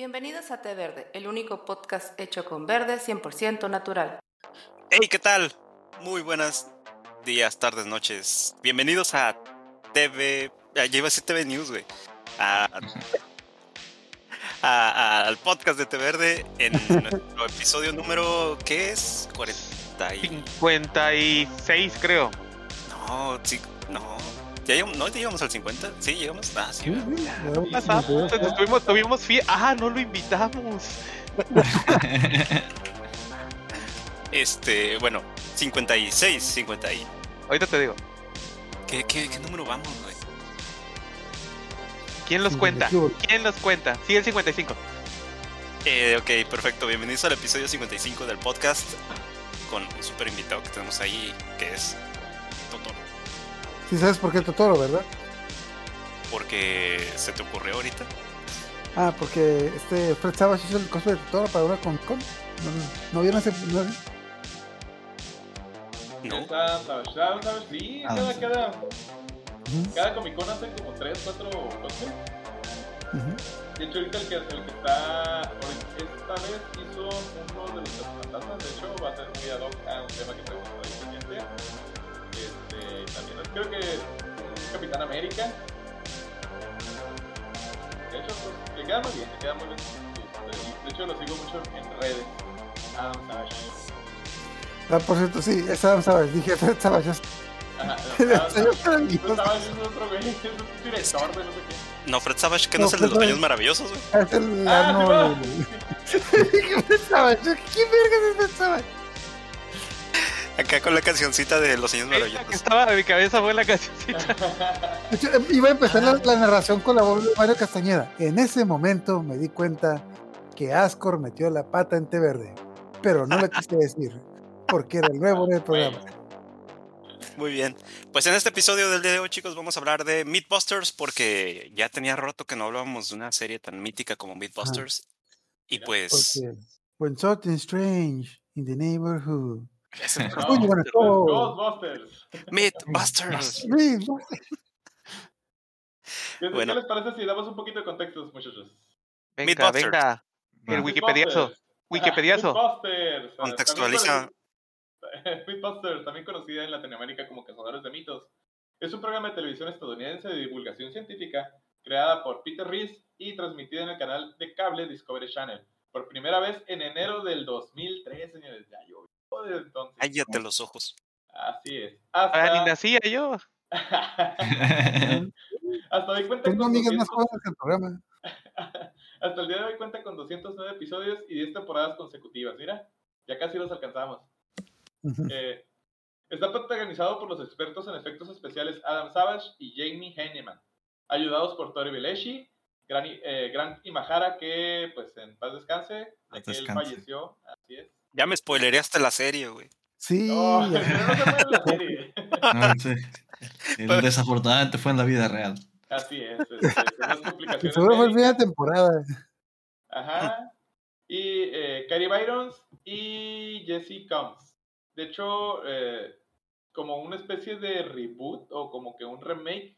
Bienvenidos a Té Verde, el único podcast hecho con verde 100% natural. Hey, ¿qué tal? Muy buenas días, tardes, noches. Bienvenidos a TV. Ya iba a decir TV News, güey. A- a- a- al podcast de Té Verde en nuestro episodio número. ¿Qué es? 40 y. 56, creo. No, sí, no. ¿Ya llegamos, ¿No llegamos al 50? Sí, llegamos. Ah, sí. Pasamos, entonces tuvimos, tuvimos fie- Ah, no lo invitamos. Este, bueno, 56, 50 y. Ahorita te digo. ¿Qué, qué, qué número vamos, güey? ¿Quién los cuenta? ¿Quién los cuenta? Sí, el 55. Eh, ok, perfecto. Bienvenidos al episodio 55 del podcast con un super invitado que tenemos ahí, que es Totoro. Sí sabes por qué Totoro, ¿verdad? Porque se te ocurrió ahorita. Ah, porque este Fred Savage hizo el cosplay de Totoro para una con con. ¿No, no vieron ese? ¿No? No. Está, ¿sabes? ¿Sabes? ¿Sabes? Sí, Ah, cada, sí. cada, cada Comic Con hace como 3, 4 cosplays. De hecho, ahorita el que, el que está. Esta vez hizo uno de los fantasmas. De hecho, va a ser muy ad hoc a un tema que tenemos ahí pendiente. También creo que un Capitán América. De hecho, pues, le queda muy bien, le queda muy bien. De hecho, lo sigo mucho en redes. Adam Savage. Ah, por cierto, sí, es Adam Savage. Dije Fred Savage. es- Ajá, Adam Savage. No diciendo otro güey, es un director de no sé qué. No, Fred Savage, que no, No, es el de los años maravillosos, güey. Es el Ah, ano. sí, Dije Fred Savage. ¿Quién vergas es Fred Savage? Acá con la cancioncita de los que maravillosos. estaba en mi cabeza fue la cancioncita. De em, iba a empezar la, la narración con la voz de Mario Castañeda. En ese momento me di cuenta que Ascor metió la pata en té verde. Pero no lo quise decir, porque era el nuevo del programa. Muy bien. Pues en este episodio del día de hoy, chicos, vamos a hablar de Mythbusters porque ya tenía rato que no hablábamos de una serie tan mítica como Mythbusters. Y Mira, pues. Porque when something strange in the neighborhood. Es el No, Uy, bueno, Los. Ghostbusters. Mythbusters. Sí, ¿Qué, Bueno. qué les parece si damos un poquito de contextos, muchachos? Venga, Mythbusters. venga. El Va. Wikipediazo. Wikipediazo. Mythbusters. ah, Contextualiza. Mythbusters, también conocida en Latinoamérica como Cazadores de Mitos. Es un programa de televisión estadounidense de divulgación científica creada por Peter Rees y transmitida en el canal de cable Discovery Channel. Por primera vez en enero del 2003, señores. Ya llovió desde entonces. Cállate los ojos. Así es. Ah, ni Hasta, nacía yo. hasta hoy cuenta tengo con amigas más 200 jóvenes que el programa. Hasta el día de hoy cuenta con 209 episodios y 10 temporadas consecutivas. Mira, ya casi los alcanzamos. Eh, está protagonizado por los expertos en efectos especiales Adam Savage y Jamie Heineman, ayudados por Tori Beleshi, Gran, eh, Grant Imahara, que pues en paz descanse, ya que él falleció, así es. Ya me spoilereaste la serie, güey. Sí, No, no la serie. Él desafortunadamente fue en la vida real. Así es, este, con las complicaciones seguro fue de temporada. Ajá. Y eh, Cary Byrons y Jesse Combs. De hecho, eh, como una especie de reboot o como que un remake,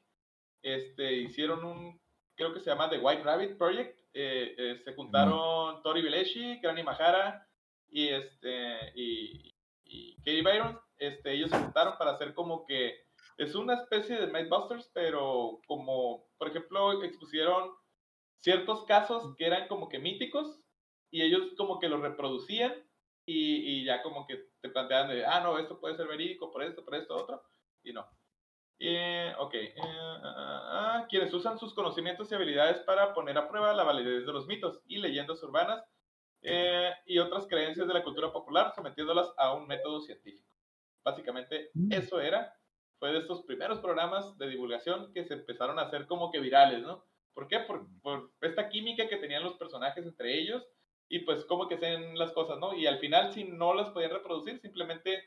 este, hicieron un, creo que se llama The White Rabbit Project. Eh, eh, se juntaron Tori Beleshi, Granny Mahara y este y, y Katie Byron. Este, ellos se juntaron para hacer como que es una especie de Mythbusters, pero como, por ejemplo, expusieron ciertos casos que eran como que míticos y ellos como que los reproducían y, y ya como que te planteaban de, ah, no, esto puede ser verídico por esto, por esto, otro, y no. Eh, ok, eh, ah, ah, quienes usan sus conocimientos y habilidades para poner a prueba la validez de los mitos y leyendas urbanas eh, y otras creencias de la cultura popular, sometiéndolas a un método científico. Básicamente, Mm. eso era. Fue de estos primeros programas de divulgación que se empezaron a hacer como que virales, ¿no? ¿Por qué? Por, por esta química que tenían los personajes entre ellos y pues cómo que hacen las cosas, ¿no? Y al final, si no las podían reproducir, simplemente,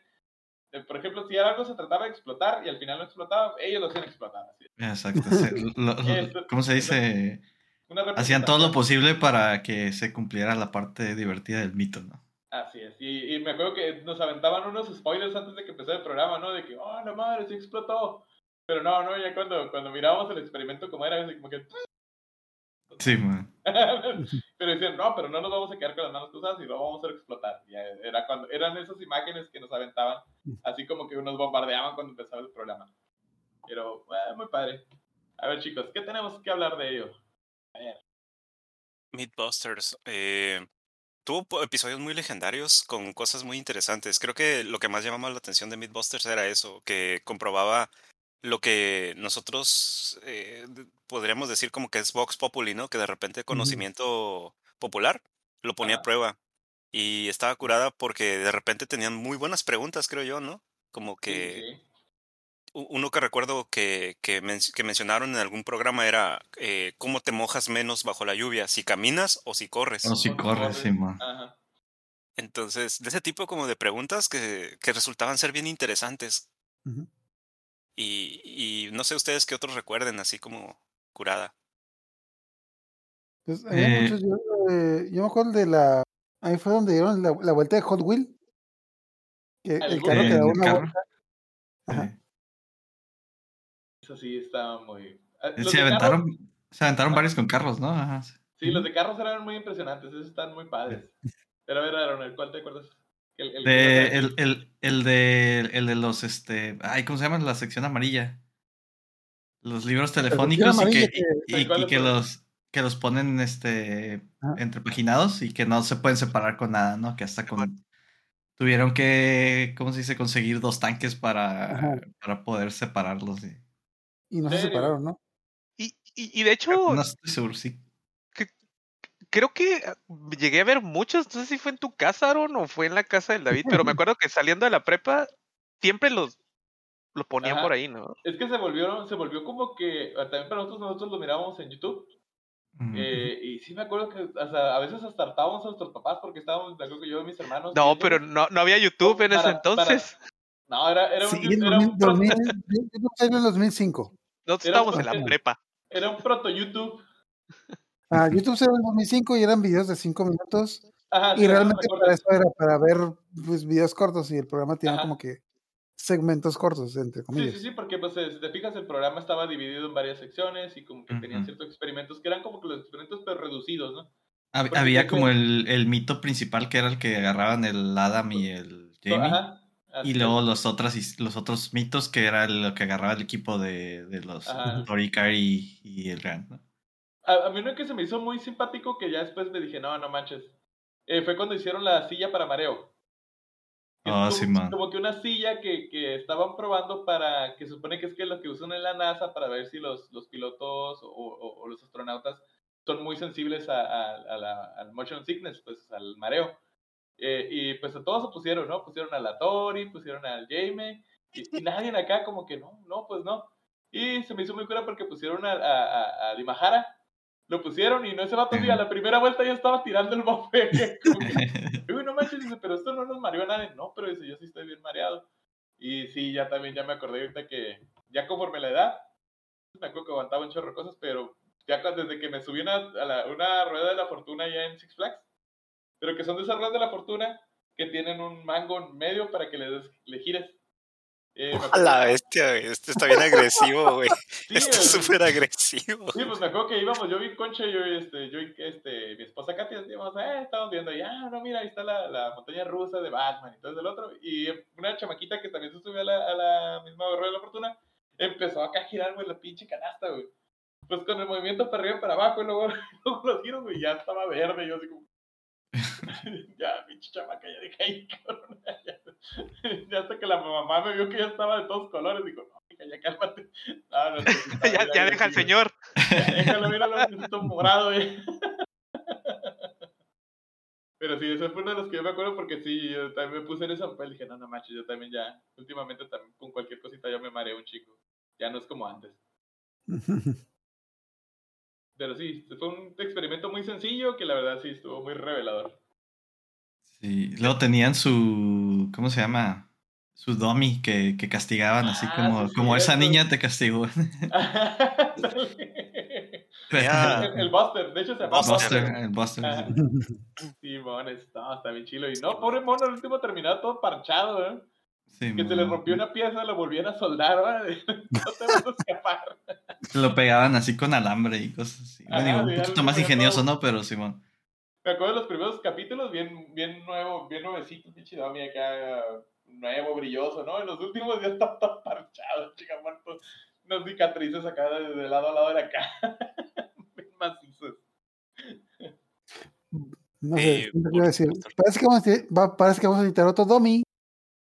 eh, por ejemplo, si algo se trataba de explotar y al final no explotaba, ellos lo hacían explotar. Así. Exacto. sí, lo- lo- ¿Cómo se dice? Hacían todo lo posible para que se cumpliera la parte divertida del mito, ¿no? Así es. Y, y me acuerdo que nos aventaban unos spoilers antes de que empezara el programa, ¿no? De que, oh, no madre, se explotó. Pero no, no, ya cuando, cuando mirábamos el experimento como era, así como que... Sí, man. Pero decían, no, pero no nos vamos a quedar con las manos cruzadas y lo vamos a explotar. Y era cuando, eran esas imágenes que nos aventaban, así como que nos bombardeaban cuando empezaba el programa. Pero, eh, muy padre. A ver, chicos, ¿qué tenemos que hablar de ello? A ver. Eh, tuvo episodios muy legendarios con cosas muy interesantes. Creo que lo que más llamaba la atención de Mythbusters era eso, que comprobaba lo que nosotros eh, podríamos decir como que es Vox Populi, ¿no? Que de repente conocimiento popular lo ponía a prueba. Y estaba curada porque de repente tenían muy buenas preguntas, creo yo, ¿no? Como que sí, sí. Uno que recuerdo que, que, men- que mencionaron en algún programa era eh, cómo te mojas menos bajo la lluvia, si caminas o si corres. O si Con- corre, corre. sí, man. Ajá. Entonces, de ese tipo como de preguntas que, que resultaban ser bien interesantes. Y, y no sé ustedes qué otros recuerden, así como curada. Pues había Eh, muchos, yo, eh, yo me acuerdo de la, ahí fue donde dieron la, la vuelta de Hot Wheel, que El carro te en da una carro. vuelta. Ajá. Eh, Eso sí estaba muy... ah, Se los de aventaron, carros- se aventaron Ajá. varios con carros, ¿no? Ajá. sí. Sí, los de carros eran muy impresionantes, esos están muy padres. Pero a ver, Aaron, ¿el cuál te acuerdas? El, el De, el, el, el de el de los este ay, ¿cómo se llama? La sección amarilla. Los libros telefónicos y que, los que los ponen este Ajá. entrepaginados y que no se pueden separar con nada, ¿no? Que hasta con tuvieron que, ¿cómo se dice? conseguir dos tanques para, Ajá. para poder separarlos. y- Y no se separaron, ¿no? Y, y, y de hecho, No estoy seguro, sí. creo que ah, llegué a ver muchos. No sé si fue en tu casa, Aaron, o fue en la casa del David, pero me acuerdo que saliendo de la prepa, siempre los, los ponían Ajá. por ahí, ¿no? Es que se volvieron, se volvió como que, ah, también para nosotros, nosotros lo mirábamos en YouTube, Mm. eh, y sí me acuerdo que sea, a veces hasta hartábamos a nuestros papás porque estábamos, me acuerdo que yo y mis hermanos. No, pero no, no había YouTube en ese para- entonces. No, era, era un, Sí, en era un, 2000, pro- 2000, yo- yo salió en 2005. Nosotros era estábamos en la prepa. era un proto YouTube. Ah, YouTube salió en 2005 y eran videos de 5 minutos. Ajá, Y realmente para eso era para ver pues, videos cortos y el programa tenía Ajá. como que segmentos cortos, entre Sí, comillas. sí, sí, porque pues, si te fijas, el programa estaba dividido en varias secciones y como que tenían ciertos experimentos que eran como que los experimentos pero reducidos, ¿no? Hab- porque Había como el, el mito principal que era el que agarraban el Adam y el Jamie. Ajá. Y luego los otros, los otros mitos que era lo que agarraba el equipo de, de los. Torikar y, y el Grant, ¿no? A, a mí uno que se me hizo muy simpático que ya después me dije, no, no manches. eh, fue cuando hicieron la silla para mareo. Ah, como, sí, man. como que una silla que, que estaban probando para, que supone que es que lo que usan en la NASA para ver si los, los pilotos o, o- o los astronautas son muy sensibles a, a- a la- al motion sickness, pues al mareo. Eh, y pues a todos se pusieron, ¿no? Pusieron a la Tori, pusieron al Jaime, y, y nadie acá como que no, no, pues no. Y se me hizo muy cura porque pusieron a, a, a, a lo pusieron y no ese vato, a la primera vuelta ya estaba tirando el que, Uy, no manches, dice, pero esto no nos mareó a nadie. No, pero dice, yo sí estoy bien mareado. Y sí, ya también, ya me acordé ahorita que ya conforme la edad, me acuerdo que aguantaba un chorro de cosas, pero ya desde que me subí una, a la- una rueda de la fortuna ya en Six Flags, pero que son de esas ruedas de la fortuna que tienen un mango en medio para que le, des- le gires. Eh, A la bestia, güey, este está bien agresivo, güey. Sí, Está el- súper agresivo. Sí, pues me acuerdo que íbamos, yo vi Concha yo, y, este, yo este, mi esposa Katy, íbamos, eh, estábamos viendo, y, ah, no, mira, ahí está la, la montaña rusa de Batman y todo el otro, y una chamaquita que también se subió a la, a la misma rueda de la fortuna, empezó acá a girar, güey, la pinche canasta, güey. Pues con el movimiento para arriba y para abajo, y luego, luego los giros, güey, ya estaba verde, yo así como, ya, pinche chamaca, ya dije, ay, cabrón, ya, ya hasta que la mamá me vio que ya estaba de todos colores, dijo, no, hija, ya cálmate. No, no, ya, ya deja al señor. Déjalo, míralo, necesito morado, eh. Pero sí, ese fue uno de los que yo me acuerdo porque sí, yo también me puse en ese papel y dije, no, no manches, yo también ya, últimamente también con cualquier cosita yo me mareo un chico. Ya no es como antes. Pero sí, fue un experimento muy sencillo que la verdad sí estuvo muy revelador. Sí, luego tenían su, ¿cómo se llama? Su dummy que, que castigaban, así Ah, como, sí, como esa niña te castigó. El, el Buster, de hecho se llama Buster. Buster, el Buster. Ajá. Sí, mones, no, está bien chilo. Y no, pobre mono, el último terminado todo parchado, ¿eh? Sí, Que se le rompió una pieza, lo volvían a soldar, ¿eh? No te vas a escapar. Lo pegaban así con alambre y cosas así. Ajá, Bueno, digo, sí, un poquito más ingenioso. ¿no? Pero Simón. Me acuerdo de los primeros capítulos, bien, bien nuevo, bien nuevecitos, pinche Domi acá, nuevo, brilloso, ¿no? En los últimos ya está todo parchado, chica muerto. Unas cicatrices acá de, de lado a lado de cara. bien macizos. No sé, Eh, por quiero decir. Parece que, vamos a, parece que vamos a editar otro Domi.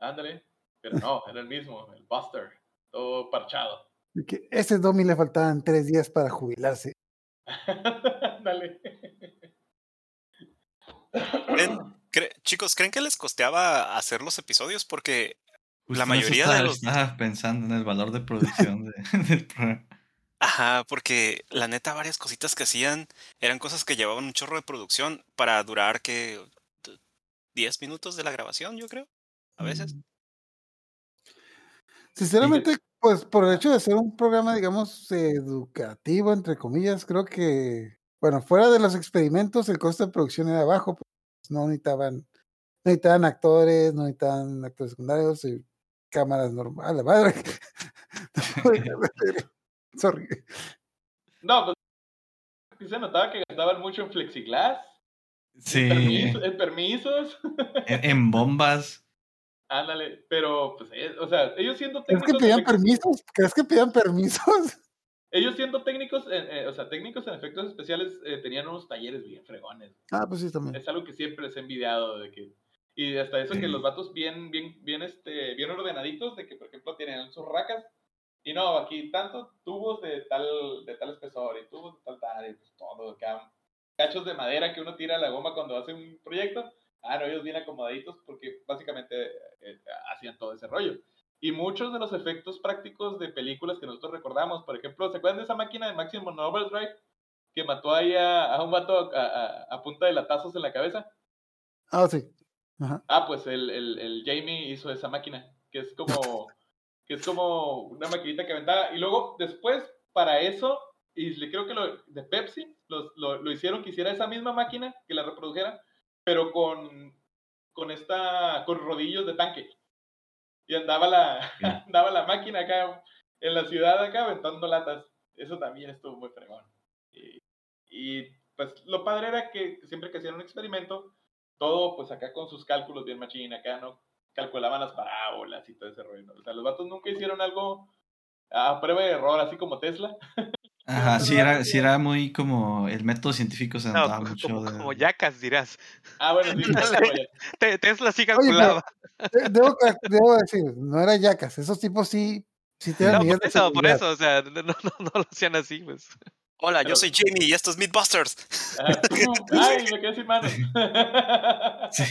Ándale. Pero no, era el mismo, el Buster. Todo parchado. que ese Domi le faltaban tres días para jubilarse. Ándale. ¿Creen- cre- chicos, ¿creen que les costeaba hacer los episodios? Porque Justo La mayoría de los- estaba pensando en el valor de producción de- del programa. Ajá, porque la neta varias cositas que hacían eran cosas que llevaban un chorro de producción para durar que 10 minutos de la grabación, yo creo. A veces. Mm. Sinceramente, pues por el hecho de ser un programa, digamos, educativo, entre comillas, creo que, bueno, fuera de los experimentos, el costo de producción era bajo, pues no necesitaban, no necesitaban actores, no necesitaban actores secundarios, y cámaras normales, la madre. Sorry. No, pues sí se notaba que gastaban mucho en plexiglass, Sí, en, permiso- en permisos. en, en bombas. Ándale, pero pues, eh, o sea, ellos siendo ¿Crees que técnicos, pedían efectos- permisos? ¿Crees que pedían permisos? ellos siendo técnicos, en- eh, o sea, técnicos en efectos especiales eh, tenían unos talleres bien fregones. Ah, pues sí, también. Es algo que siempre les he envidiado de que y hasta eso que Sí. los vatos bien bien bien este bien ordenaditos de que por ejemplo tienen sus racas y no aquí tanto tubos de tal de tal espesor y tubos de tal tal y pues todo acá cachos de madera que uno tira a la goma cuando hace un proyecto ah no ellos bien acomodaditos porque básicamente eh, hacían todo ese rollo y muchos de los efectos prácticos de películas que nosotros recordamos por ejemplo se acuerdan de esa máquina de Maximum Overdrive que mató ahí a, a un vato a, a- a punta de latazos en la cabeza Ah, sí. Ajá. Ah, pues el, el, el Jamie hizo esa máquina, que es como, que es como una maquinita que aventaba. Y luego, después, para eso, y creo que lo de Pepsi, los- lo, lo hicieron que hiciera esa misma máquina, que la reprodujera, pero con, con esta, con rodillos de tanque. Y andaba la, Bien. andaba la máquina acá en la ciudad acá aventando latas. Eso también estuvo muy fregón. Y, y, pues lo padre era que siempre que hacían un experimento, todo pues acá con sus cálculos bien machín, acá no calculaban las parábolas y todo ese rollo. ¿no? O sea, los vatos nunca hicieron algo a prueba de error, así como Tesla. Ajá, sí era, sí era muy como el método científico se No, notaba como, mucho. de- como yacas, dirás. Ah, bueno. Te- Tesla sí pero- calculaba. Eh, Debo, debo decir, no era yacas. Esos tipos sí, sí tenían No, por de eso, por eso, o sea, no, no, no lo hacían así, pues. Hola, Pero- yo soy Jamie y esto es Mythbusters. Ajá. Ay, me quedé sin manos. Sí.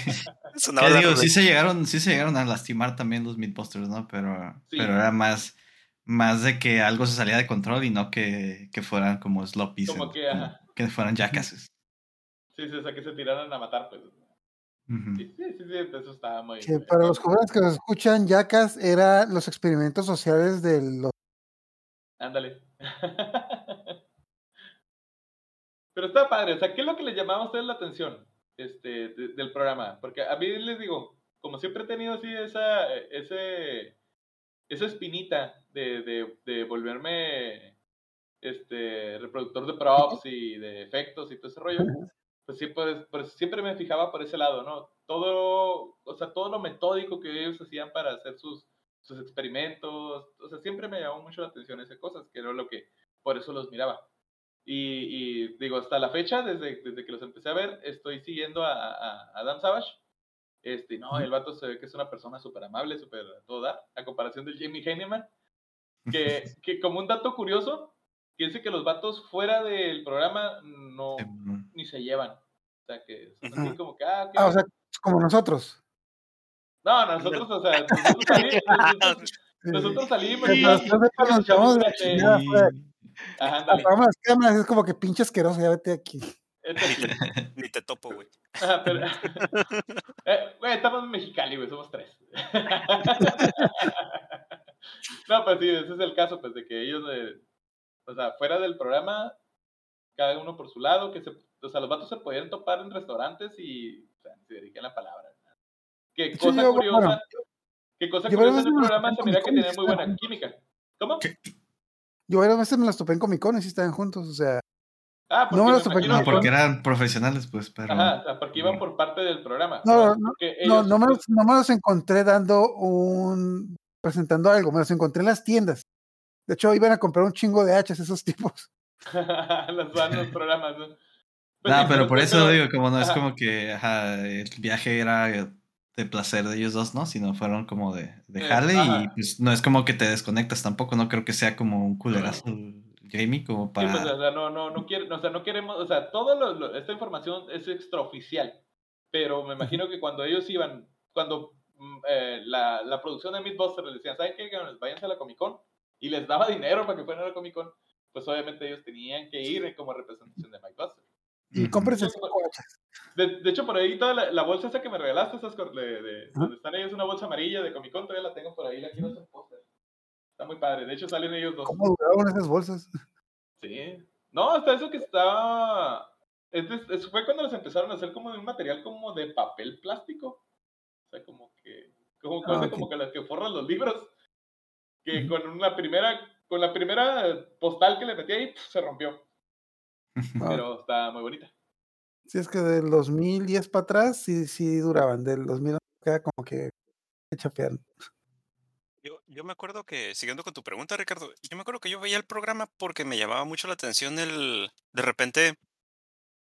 Digo, sí se llegaron, sí se llegaron a lastimar también los Mythbusters, ¿no? Pero, Sí. pero era más, más de que algo se salía de control y no que, que fueran como sloppies. Como en- que, ajá. que fueran jackasses. Sí, sí, o sea, que se tiraran a matar, pues. Sí, sí, sí, sí, eso estaba muy... Que para los jóvenes que nos escuchan, yacas era los experimentos sociales de los Ándale. Pero está padre, o sea, ¿qué es lo que les llamaba a ustedes la atención este, de- del programa? Porque a mí les digo, como siempre he tenido así esa, ese, esa espinita de, de, de volverme este, reproductor de props y de efectos y todo ese rollo, pues sí, pues, pues siempre me fijaba por ese lado, ¿no? Todo, o sea, todo lo metódico que ellos hacían para hacer sus, sus experimentos, o sea, siempre me llamó mucho la atención esas cosas, que era lo que, por eso los miraba. Y, y digo, hasta la fecha, desde, desde que los empecé a ver, estoy siguiendo a, a, a Adam Savage. Este, no, el vato se ve que es una persona súper amable, súper a todo dar, a comparación del Jamie Heineman, que, que como un dato curioso, que dice que los vatos fuera del programa no, Sí, ni se llevan. O sea, que son así como que, ah. Ah, o sea, como nosotros. No, nosotros, o sea, nosotros, sali- nosotros, Sí. nosotros salimos Que y nos la Sí. chingada fuera. Ajá. Apagamos las cámaras, es como que pinche asqueroso, ya vete aquí. Ni sí. te, ni te topo, güey. Ajá, pero- Eh, güey, estamos en Mexicali, güey, somos tres. No, pues sí, ese es el caso, pues, de que ellos, eh, o sea, fuera del programa, cada uno por su lado, que se, o sea, los vatos se podían topar en restaurantes y, o sea, se dedican la palabra. Qué Sí, cosa yo, curiosa, bueno, qué cosa curiosa en el programa los se topé mira que tenía Comic muy buena química. ¿Cómo? Yo varias veces me las topé en Comic Con y sí estaban juntos, o sea, Ah, porque, No, me no, imagino No, que porque eran profesionales, pues, pero. Ajá, o sea, porque iban por parte del programa. No, no, No, no me, los, no me los encontré dando un. Presentando algo, me los encontré en las tiendas. De hecho, iban a comprar un chingo de hachas esos tipos. los van los programas, ¿no? Pues No, sí, pero por eso digo, como no es como que ajá, el viaje era de placer de ellos dos, ¿no? Sino fueron como de, de Eh, jale y pues no es como que te desconectas tampoco, no creo que sea como un culerazo Jamie como Sí, para... pues, o sea, no, no, no, quiere, o sea, no queremos, o sea, todo lo, lo- esta información es extraoficial, pero me imagino que cuando ellos iban, cuando eh, la, la producción de Mythbusters les decían, ¿saben qué? Que Váyanse a la Comic Con y les daba dinero para que fueran a la Comic Con, pues obviamente ellos tenían que ir como representación de Mythbusters. Y cómprense hachas. De, de hecho, por ahí toda la, la bolsa esa que me regalaste, esas de, de- donde están ellos, una bolsa amarilla de Comic Con, todavía la tengo por ahí, la quiero hacer póster. Está muy padre, de hecho salen ellos dos. ¿Cómo duraron esas bolsas? Sí. No, hasta eso que estaba. Es- fue cuando los empezaron a hacer como de un material como de papel plástico. O sea, como que. Como Ah, cosa como que las que forran los libros. Que con una primera. Con la primera postal que le metí ahí, pf, se rompió. Ah, Pero está muy bonita. Sí, es que del 2010 para atrás sí, sí duraban. Del 2000 queda como que se chapearon. Yo, yo me acuerdo que, siguiendo con tu pregunta, Ricardo, yo me acuerdo que yo veía el programa porque me llamaba mucho la atención el, de repente,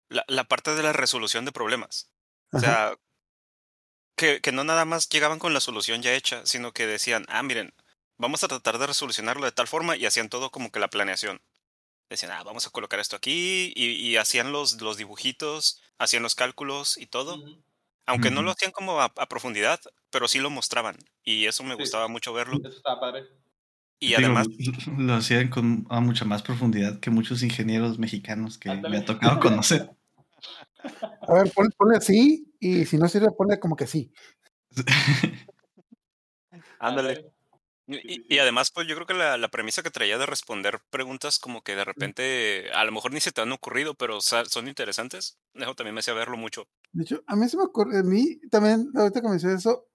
la, la parte de la resolución de problemas. O sea, que, que no nada más llegaban con la solución ya hecha, sino que decían, ah, miren, vamos a tratar de resolucionarlo de tal forma y hacían todo como que la planeación. Decían, ah, vamos a colocar esto aquí y, y hacían los, los dibujitos, hacían los cálculos y todo. Aunque no lo hacían como a, a profundidad, pero sí lo mostraban. Y eso me Sí. gustaba mucho verlo. Eso está padre. Y Digo, además, lo hacían con a mucha más profundidad que muchos ingenieros mexicanos que me ha tocado conocer. A ver, pon- ponle así y si no sirve, ponle como que sí. ándale. Y, además, pues yo creo que la, la premisa que traía de responder preguntas como que de repente, a lo mejor ni se te han ocurrido, pero son interesantes, eso también me hacía verlo mucho. De hecho, a mí se me ocurre, a mí también, ahorita que mencioné eso,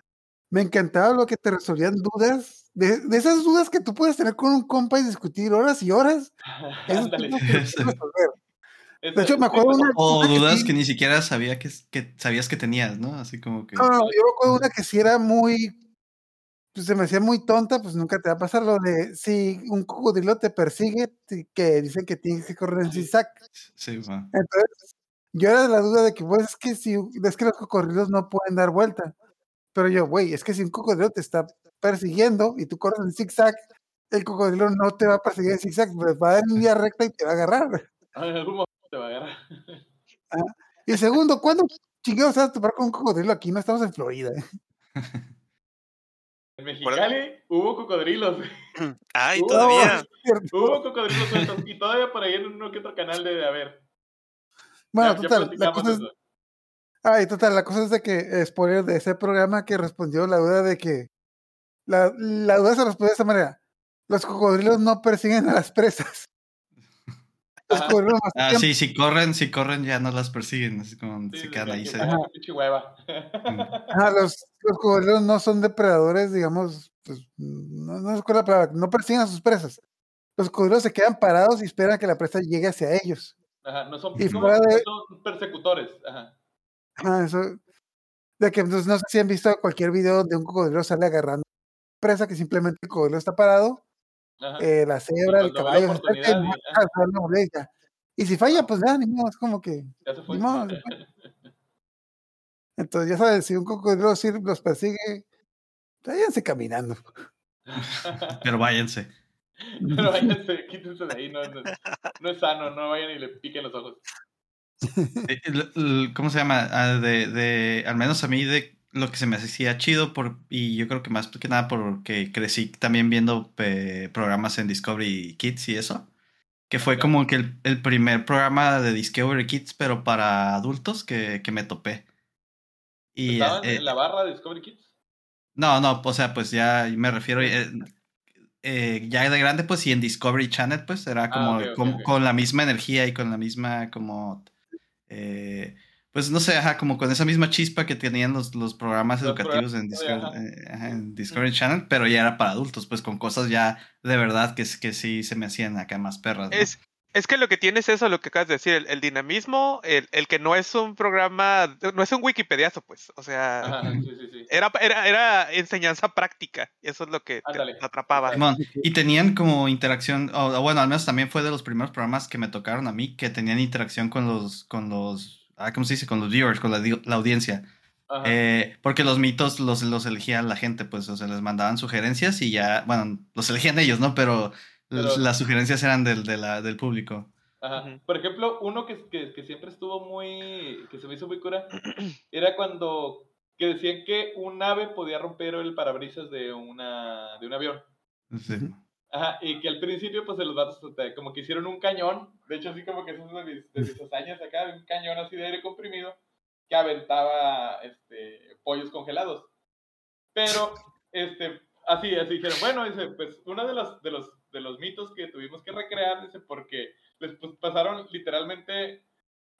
me encantaba lo que te resolvían dudas, de, de esas dudas que tú puedes tener con un compa y discutir horas y horas. Que resolver. De hecho, me acuerdo una O duda dudas sí- que ni siquiera sabía que, que sabías que tenías, ¿no? Así como que... No, no, yo me acuerdo una que si era muy, pues se me hacía muy tonta, pues nunca te va a pasar lo de si un cocodrilo te persigue, que dicen que tienes que correr en zigzag. Sí, va. Entonces, yo era de la duda de que, pues, es que si, es que los cocodrilos no pueden dar vuelta. Pero yo, güey, es que si un cocodrilo te está persiguiendo y tú corres en zigzag, el cocodrilo no te va a perseguir en zigzag, pues va a dar en vía recta y te va a agarrar. En algún momento te va a agarrar. Y segundo, ¿cuándo chingados vas a topar con un cocodrilo aquí? No estamos en Florida. En Mexicali hubo cocodrilos. ¡Ay, Uh, todavía! Hubo cocodrilos sueltos. Y todavía por ahí en uno que otro canal debe de haber. Bueno, Ya- ya total, la cosa es, ay, total, la cosa es de que, eh, spoiler de ese programa que respondió la duda de que, la, la duda se respondió de esta manera, los cocodrilos no persiguen a las presas. Los Ah, sí, si corren, si corren ya no las persiguen, así como Sí, se quedan ahí. se- ah, hueva. Ajá, los, los cocodrilos no son depredadores, digamos, pues, no, no es la palabra, no persiguen a sus presas. Los cocodrilos se quedan parados y esperan a que la presa llegue hacia ellos. Ajá, no son, Y fuera de- son persecutores. Ajá. Ajá, eso. De que entonces no sé si han visto cualquier video de un cocodrilo sale agarrando presa que simplemente el cocodrilo está parado. Eh, la cebra, el caballo, se acerca y si falla, pues ya, ni modo, es como que, Ya se fue. ni modo, se fue. Entonces, ya sabes, si un cocodrilo los persigue, váyanse caminando. Pero váyanse. Pero váyanse, quítense de ahí. No, no, no es sano, no vayan y le piquen los ojos. Eh, ¿Cómo se llama? Ah, de, de, al menos a mí, de lo que se me hacía chido, por, y yo creo que más que nada porque crecí también viendo eh, programas en Discovery Kids y eso, que fue como que el, el primer programa de Discovery Kids, pero para adultos que, que me topé. Y, ¿Estaban eh, en la barra de Discovery Kids? no, no, o sea, pues ya me refiero, eh, ya de grande, pues, y en Discovery Channel, pues, era como, ok, como- ok. con la misma energía y con la misma, como, eh, pues, no sé, ajá, como con esa misma chispa que tenían los, los programas Los educativos en, programas, ajá. eh, ajá, en Discovery Channel, pero ya era para adultos, pues, con cosas ya de verdad que, que sí se me hacían acá más perras, ¿no? Es, Es que lo que tiene es eso, lo que acabas de decir, el, el dinamismo, el, el que no es un programa, no es un Wikipediazo, pues. O sea, Ajá, sí, sí, sí. era, era, era enseñanza práctica. Y eso es lo que te atrapaba. Y tenían como interacción, o o bueno, al menos también fue de los primeros programas que me tocaron a mí, que tenían interacción con los, con los, ah, ¿cómo se dice? Con los viewers, con la, di- la audiencia. Ajá. Eh, porque los mitos los, los elegía la gente, pues, o sea, les mandaban sugerencias y ya, bueno, los elegían ellos, ¿no? Pero, Pero- las sugerencias eran del, de la, del público. Ajá. Por ejemplo, uno que, que, que siempre estuvo muy. que se me hizo muy cura, era cuando. que decían que un ave podía romper el parabrisas de, una, de un avión. Sí. Ajá, y que al principio, pues, los vatos o sea, como que hicieron un cañón. De hecho, así como que eso es de mis, de mis hazañas acá, un cañón así de aire comprimido que aventaba este, pollos congelados. Pero, este, así, así dijeron, bueno, dice, pues, uno de los, de los, de los mitos que tuvimos que recrear, dice, porque les pues, pasaron literalmente,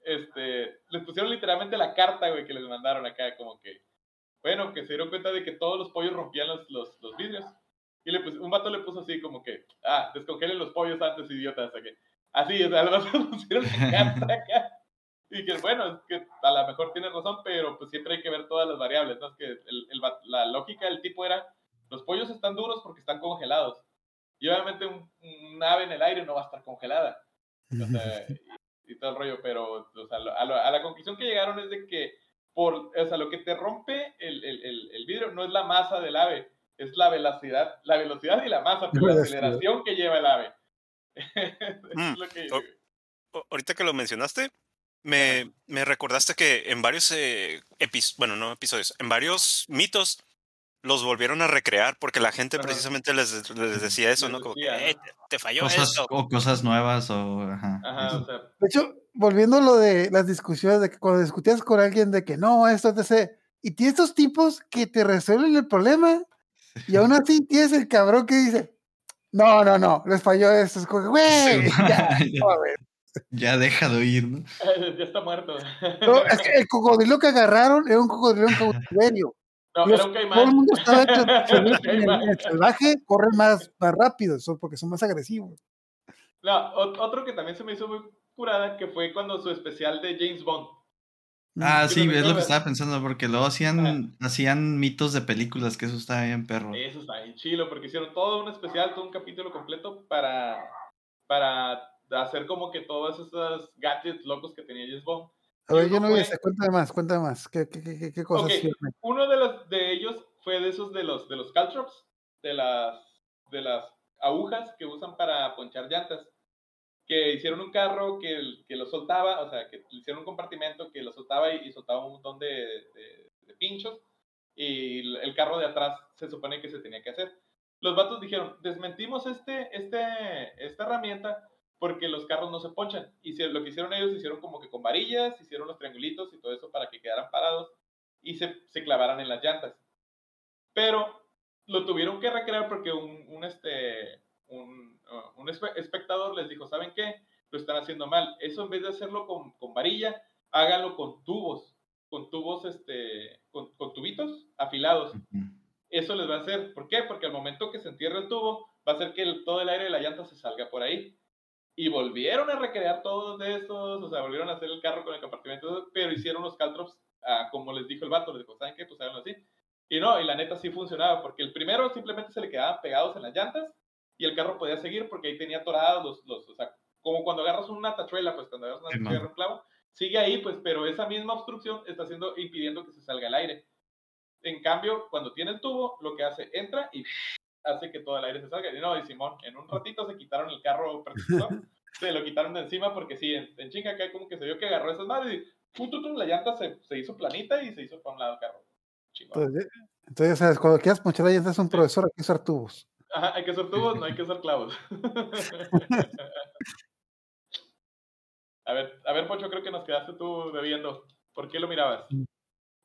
este, les pusieron literalmente la carta, güey, que les mandaron acá, como que, bueno, que se dieron cuenta de que todos los pollos rompían los, los, los vidrios. Y le pus- un vato le puso así como que, ah, descongelen los pollos antes, idiotas. o sea que- Así, o sea, vatos pusieron la carta acá. Y que bueno, es que a lo mejor tiene razón, pero pues siempre hay que ver todas las variables, ¿no? Es que el, la lógica del tipo era, los pollos están duros porque están congelados. Y obviamente un, un ave en el aire no va a estar congelada. O sea, y, y todo el rollo, pero o sea, lo- a, lo- a la conclusión que llegaron es de que por, o sea, lo que te rompe el, el, el vidrio no es la masa del ave, es la velocidad, la velocidad y la masa, pero la aceleración que lleva el ave. Mm, lo que-. O- Ahorita que lo mencionaste, me, me recordaste que en varios eh, episodios, bueno, no episodios, en varios mitos los volvieron a recrear porque la gente Ajá. precisamente les, les decía eso, Les ¿no? Como que decía, "Eh, ¿no? te, te falló Cosas, esto. o cosas nuevas, o, ajá. Ajá, o sea, De hecho, volviendo a lo de las discusiones, de que cuando discutías con alguien de que no, esto, etc. Y tienes estos tipos que te resuelven el problema y aún así tienes el cabrón que dice, no, no, no, les falló esto. Es como, que, güey, ya, joder". Ya deja de oír, ¿no? ya está muerto. No, es que el cocodrilo que agarraron era un cocodrilo en cautiverio. No, Los- era un caimán. todo el mundo estaba hecho el, salvaje, corren más, más rápido, son porque son más agresivos. No, ot- otro que también se me hizo muy curada, que fue cuando su especial de James Bond. Ah, Sí, es lo que estaba pensando, porque luego hacían, hacían mitos de películas, que eso estaba bien perro. Eso está bien chilo, porque hicieron todo un especial, todo un capítulo completo para, para hacer como que todos esos gadgets locos que tenía James Bond. A ver, yo no vi fue- ese, cuéntame más, cuéntame más. ¿Qué, qué, qué, qué- qué cosas? Ok, hicieron? uno de los de ellos fue de esos de los de los caltrops, de las de las agujas que usan para ponchar llantas. Que hicieron un carro que, que lo soltaba, o sea, que hicieron un compartimento que lo soltaba y, y soltaba un montón de, de- de pinchos. Y el, carro de atrás se supone que se tenía que hacer. Los vatos dijeron, desmentimos este, este, esta herramienta porque los carros no se ponchan. Y si- lo que hicieron ellos, hicieron como que con varillas, hicieron los triangulitos y todo eso para que quedaran parados y se, se clavaran en las llantas. Pero lo tuvieron que recrear porque un, un, este, un, un espe- espectador les dijo, ¿saben qué? Lo están haciendo mal. Eso en vez de hacerlo con, con varilla, háganlo con tubos, con tubos, este, con, con tubitos afilados. Eso les va a hacer. ¿Por qué? Porque al momento que se entierre el tubo, va a hacer que el- todo el aire de la llanta se salga por ahí. Y volvieron a recrear todos de estos, o sea, volvieron a hacer el carro con el compartimento, pero hicieron los caltrops ah, como les dijo el vato, les dijo, ¿saben qué? Pues háganlo así. Y no, y la neta sí funcionaba, porque el primero simplemente se le quedaban pegados en las llantas y el carro podía seguir porque ahí tenía torados los, los o sea, como cuando agarras una tachuela, pues cuando agarras una Sí, tachuela un clavo, sigue ahí, pues, pero esa misma obstrucción está haciendo, impidiendo que se salga el aire. En cambio, cuando tiene el tubo, lo que hace, entra y hace que todo el aire se salga. Y no, y Simón, en un ratito se quitaron el carro persecutor, se lo quitaron de encima porque sí, en, en chinga acá como que se vio que agarró esas madres y ¡pum, tum, tum! la llanta se, se hizo planita y se hizo para un lado el carro. Chingón. Entonces, entonces, ya sabes, cuando quieras ponchar la llanta es un profesor, hay que usar tubos. Ajá, hay que hacer tubos, no hay que hacer clavos. a ver, a ver, Pocho, creo que nos quedaste tú bebiendo. ¿Por qué lo mirabas?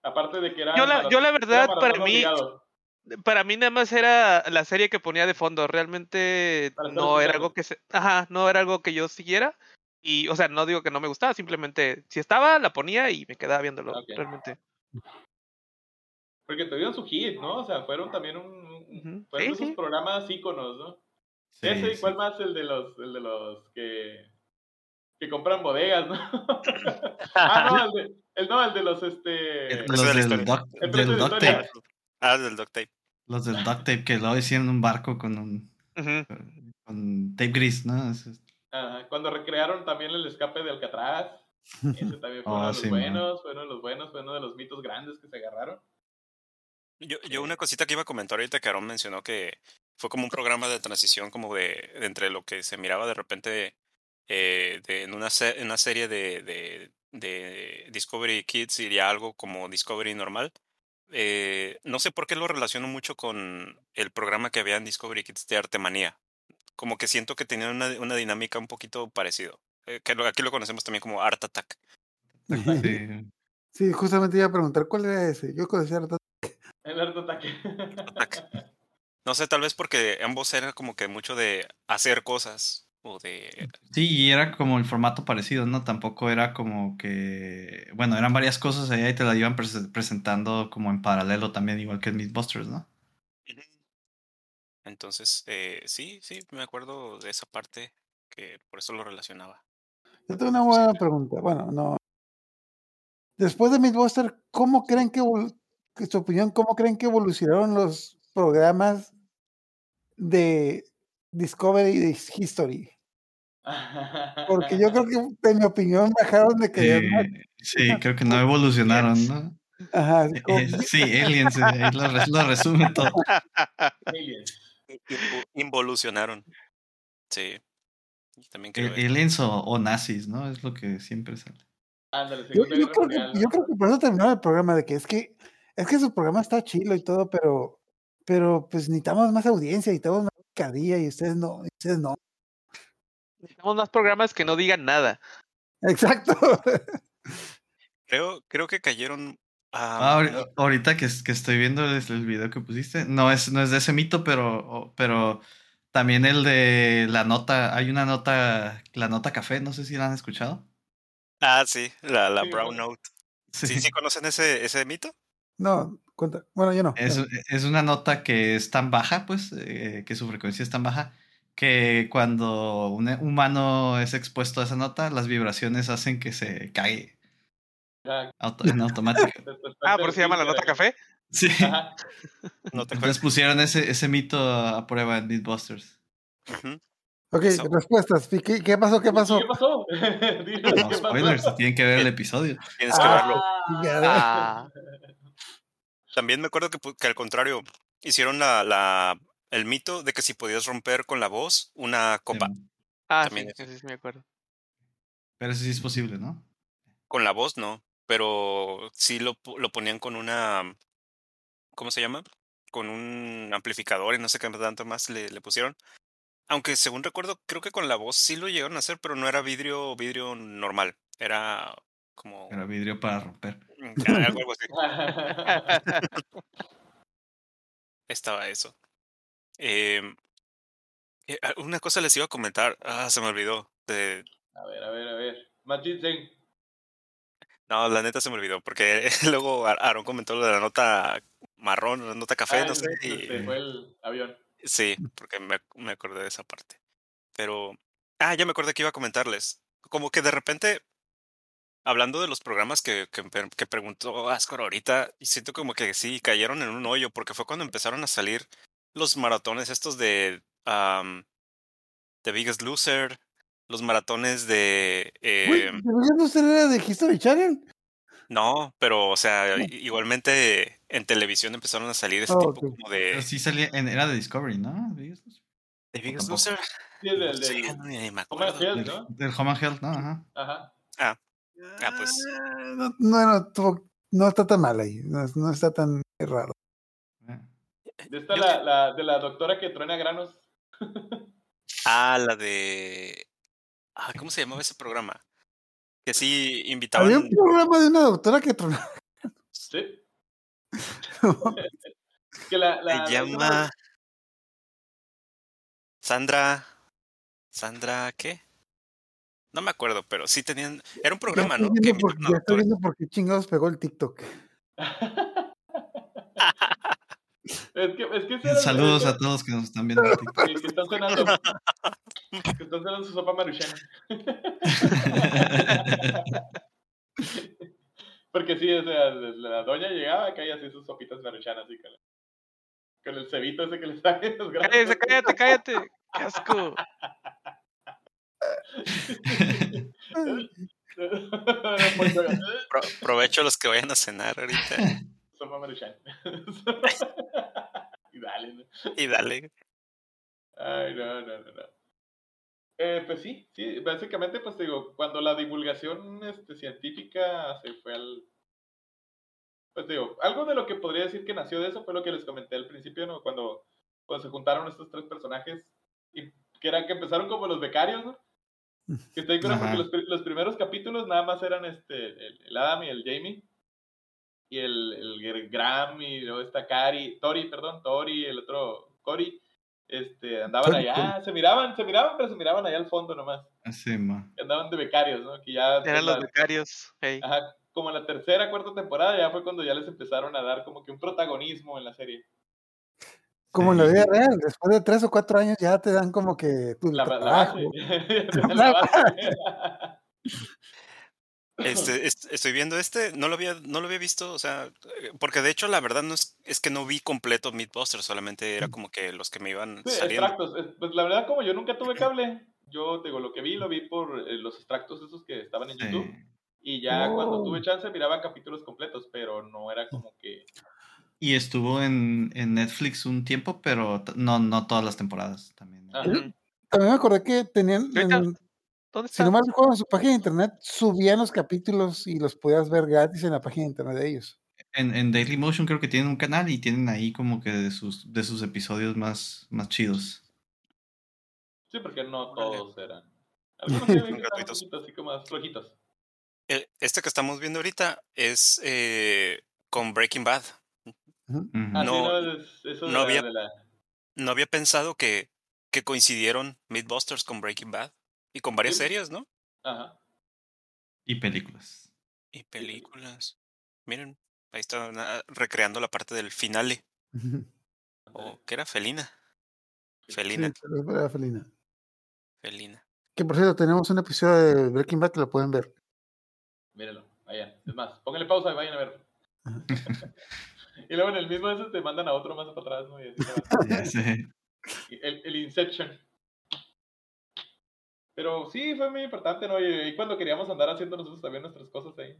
Aparte de que era. Yo la- maratón- yo la verdad, para mí, obligado. Para mí nada más era la serie que ponía de fondo. Realmente Para no era algo que se, ajá, no era algo que yo siguiera. Y, o sea, no digo que no me gustaba, simplemente si estaba, la ponía y me quedaba viéndolo. Ok. Realmente. Porque tuvieron su hit, ¿no? O sea, fueron también un. Fueron Sí, esos sí. programas íconos, ¿no? Sí, Ese y sí. cuál más, el de los, el de los que. que compran bodegas, ¿no? ah, no, el de, el, no, el de los, este... Los de la del, historia. doc, El precio del de duct tape. Ah, del duct tape. Los del duct tape que lo hicieron en un barco con un con tape gris, ¿no? Es- Ajá, Cuando recrearon también el escape de Alcatraz. Ese también fue uno Oh, de los sí, man. buenos, fue uno de los buenos, fue uno de los mitos grandes que se agarraron. Yo, yo una cosita que iba a comentar ahorita que Aaron mencionó que fue como un programa de transición como de, de entre lo que se miraba de repente eh, de, en, una, se- en una serie de, de, de Discovery Kids y ya algo como Discovery normal. Eh, no sé por qué lo relaciono mucho con el programa que había en Discovery Kids de Artemanía. Como que siento que tenía una, una dinámica un poquito parecido. Eh, que lo- aquí lo conocemos también como Art Attack. sí. Sí, justamente iba a preguntar cuál era ese. Yo conocía a El Art Attack. No sé, tal vez porque ambos eran como que mucho de hacer cosas o de Sí, y era como el formato parecido, ¿no? Tampoco era como que, bueno, eran varias cosas allá y te la iban prese- presentando como en paralelo también, igual que en Mythbusters, ¿no? Entonces, eh, sí, sí, me acuerdo de esa parte que por eso lo relacionaba. Yo tengo una buena pregunta. Bueno, no. Después de Mythbuster, ¿cómo creen que su opinión, cómo creen que evolucionaron los programas de Discovery y de History? Porque yo creo que, en mi opinión, bajaron de calidad. más. Sí, sí, creo que no evolucionaron, ¿no? Ajá, Eh, sí, Aliens, eh, lo, lo resume todo. Involucionaron. Sí. También creo Eh, Aliens o, o nazis, ¿no? Es lo que siempre sale. Ándale, yo, creo que, yo creo que por eso terminaron el programa, de que es que es que su programa está chilo y todo, pero pero pues necesitamos más audiencia, necesitamos más picardía y ustedes no, y ustedes no. Necesitamos más programas que no digan nada. Exacto. creo, creo que cayeron. Ah, ah, ahori- ahorita que, es- que estoy viendo el, el video que pusiste, no es, no es de ese mito, pero, pero también el de la nota, hay una nota, la nota café, no sé si la han escuchado. ah, sí, la, la Sí, Brown ¿no? Note. ¿Sí, sí conocen ese, ese mito? No, cuenta. Bueno, yo no. Es, es una nota que es tan baja, pues, eh, que su frecuencia es tan baja, que cuando un humano es expuesto a esa nota, las vibraciones hacen que se Ya, auto- en automático. Ah, por eso se llama la nota café. Sí. Ajá. No te Entonces pusieron ese, ese mito a prueba en Mythbusters. Ujú. Ok, eso. respuestas. ¿Qué, qué pasó? ¿Qué pasó? ¿Qué pasó? No ¿qué spoilers, pasó? tienen que ver el episodio. Tienes que Ah. verlo. Ah, También me acuerdo que, pu- que al contrario, hicieron la, la, el mito de que si podías romper con la voz una copa. ah También sí, sí, sí, me acuerdo. Pero eso sí es posible, ¿no? Con la voz no, pero sí lo, lo ponían con una, ¿cómo se llama? Con un amplificador y no sé qué tanto más le, le pusieron. Aunque según recuerdo, creo que con la voz sí lo llegaron a hacer, pero no era vidrio, vidrio normal. Era como Era vidrio para romper. algo así. Estaba eso. Em, eh, ah, una cosa les iba a comentar. Ah, se me olvidó. De, A ver, a ver, a ver. Majid Zen. no, la neta se me olvidó. Porque luego Ar- Aaron comentó lo de la nota marrón, la nota café, Ah, no sé. se Y, te fue el avión. Sí, porque me, me acordé de esa parte. Pero, ah, ya me acordé que iba a comentarles. Como que de repente, hablando de los programas que, que, que preguntó Ascor ahorita, y siento como que sí, cayeron en un hoyo, porque fue cuando empezaron a salir los maratones estos de um, The Biggest Loser, los maratones de... Eh, ¿pero ya no usted era de History Channel? no, pero, o sea, No. igualmente en televisión empezaron a salir ese Ah, tipo ok. como Pero de... sí salía, en, era de Discovery, ¿no? ¿The Biggest. Loser? Sí, es del, Sí, del ni me. Health, Del, ¿no? del Home and Health, ¿no? Ajá. Ajá. Ah, pues. Ah, No, no, no, tuvo- no está tan mal ahí. No, no está tan raro. Eh, De esta, la, de la doctora que truena granos. Ah, la de. Ah, ¿cómo se llamaba ese programa? Que sí invitaban. Había un programa de una doctora que tronaba. Sí. Que la, la, Se la llama. Sandra. Sandra, ¿qué? No me acuerdo, pero sí tenían. Era un programa, ¿no? Que por- ya estoy viendo por qué chingados pegó el TikTok. Es que, es que Saludos a todos que nos están viendo. en TikTok. Sí, que están cenando. que están cenando su sopa maruchan. Porque sí, o sea, la doña llegaba, caía así sus sopitas maruchanas así con, el cebito ese que le sale. Cállate, cállate, cállate. Qué asco. Pro- provecho los que vayan a cenar ahorita. Y dale, ¿no? Y dale. Ay, no, no, no, no. Eh, pues sí, sí, básicamente, pues digo, cuando la divulgación este, científica se fue al... Pues digo, algo de lo que podría decir que nació de eso fue lo que les comenté al principio, ¿no? Cuando, cuando se juntaron estos tres personajes, y que eran que empezaron como los becarios, ¿no? Que estoy con porque los, los primeros capítulos nada más eran este, el, el Adam y el Jamie, y el, el Graham, y luego está Cari, Tori, perdón, Tori, el otro Cory, este, andaban Tori, allá, se miraban, se miraban, pero se miraban allá al fondo nomás, Así, ma. andaban de becarios, ¿no? Que ya, Eran la- los becarios. hey. ajá, como en la tercera, cuarta temporada, ya fue cuando ya les empezaron a dar como que un protagonismo en la serie. Como en la vida real, después de tres o cuatro años ya te dan como que tu La, la trabajo. base. La base. Este, est- estoy viendo este, no lo había, no lo había visto, o sea, eh, porque de hecho la verdad no es, es que no vi completo Mythbusters, solamente era como que los que me iban Sí, saliendo. extractos. Es- Pues la verdad, como yo nunca tuve cable, yo digo, lo que vi, lo vi por eh, los extractos esos que estaban en Sí. YouTube. Y ya cuando Oh. tuve chance miraba capítulos completos, pero no era como que... Y estuvo en, en Netflix un tiempo, pero no, no todas las temporadas también. Ajá. También me acordé que tenían, en- ¿Dónde si está? no mal recuerdo, en su página de internet subían los capítulos y los podías ver gratis en la página de internet de ellos. En, en Dailymotion creo que tienen un canal y tienen ahí como que de sus, de sus episodios más, más chidos. Sí, porque no todos eran. Algunos un Gratuitos. poquito así como más flojitos. Eh, Este que estamos viendo ahorita es eh, con Breaking Bad. Ujú. Ujú. Ah, sí, No- había- No pensado que, que coincidieron Mythbusters con Breaking Bad y con varias Sí. series, ¿no? Ajá. Y películas. Y películas. Miren, ahí están ah, recreando la parte del finale. O que era Felina. Felina, era felina. Felina. Que por cierto, tenemos un episodio de Breaking Bad que lo pueden ver. Míralo, allá. Es más, pónganle pausa y vayan a verlo. y luego en el mismo ese te mandan a otro más para atrás, ¿no? Y así el, el Inception. Pero sí, fue muy importante, ¿no? Y, y cuando queríamos andar haciendo nosotros también nuestras cosas ahí.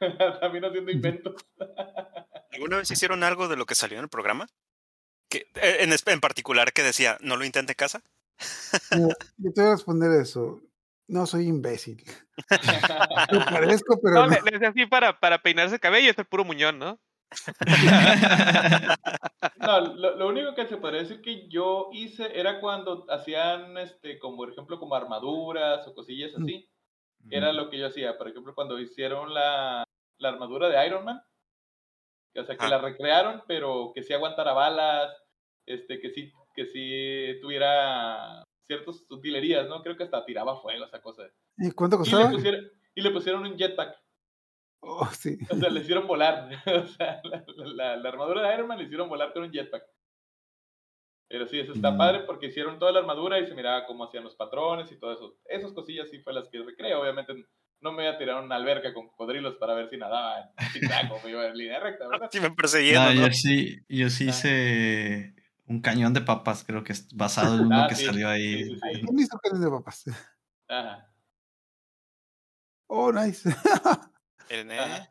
también haciendo inventos. ¿Alguna vez hicieron algo de lo que salió en el programa? Que, eh, en, en particular que decía, no lo intente en casa. Mira, Yo te voy a responder eso. No soy imbécil. Me parezco, pero No, no. le, le decía así para, para peinarse el cabello, es el puro muñón, ¿no? No, lo, lo único que se podría decir que yo hice era cuando hacían, este, como por ejemplo, como armaduras o cosillas así. Era lo que yo hacía. Por ejemplo, cuando hicieron la, la armadura de Iron Man. O sea, que Ah. la recrearon, pero que sí aguantara balas, este, que sí, que sí tuviera ciertas utilerías, ¿no? Creo que hasta tiraba fuego esa cosa. ¿Y cuánto Y le costaba? pusieron, y le pusieron un jetpack. Oh, sí. O sea, le hicieron volar. O sea, la, la- la armadura de Iron Man le hicieron volar con un jetpack. Pero sí, eso está Mm. padre porque hicieron toda la armadura y se miraba cómo hacían los patrones y todo eso. Esas cosillas sí fue las que recreé. Obviamente no me voy a tirar a una alberca con cocodrilos para ver si nadaba en zigzag o me iba en línea recta, ¿verdad? Sí, me persiguieron, No, ¿no? yo sí, yo sí Ah. hice un cañón de papas, creo que es basado en uno Ah, que sí, salió ahí. sí, sí, sí. ¿Quién hizo carne de papas? Ajá. Oh, nice. En- eh, Ajá.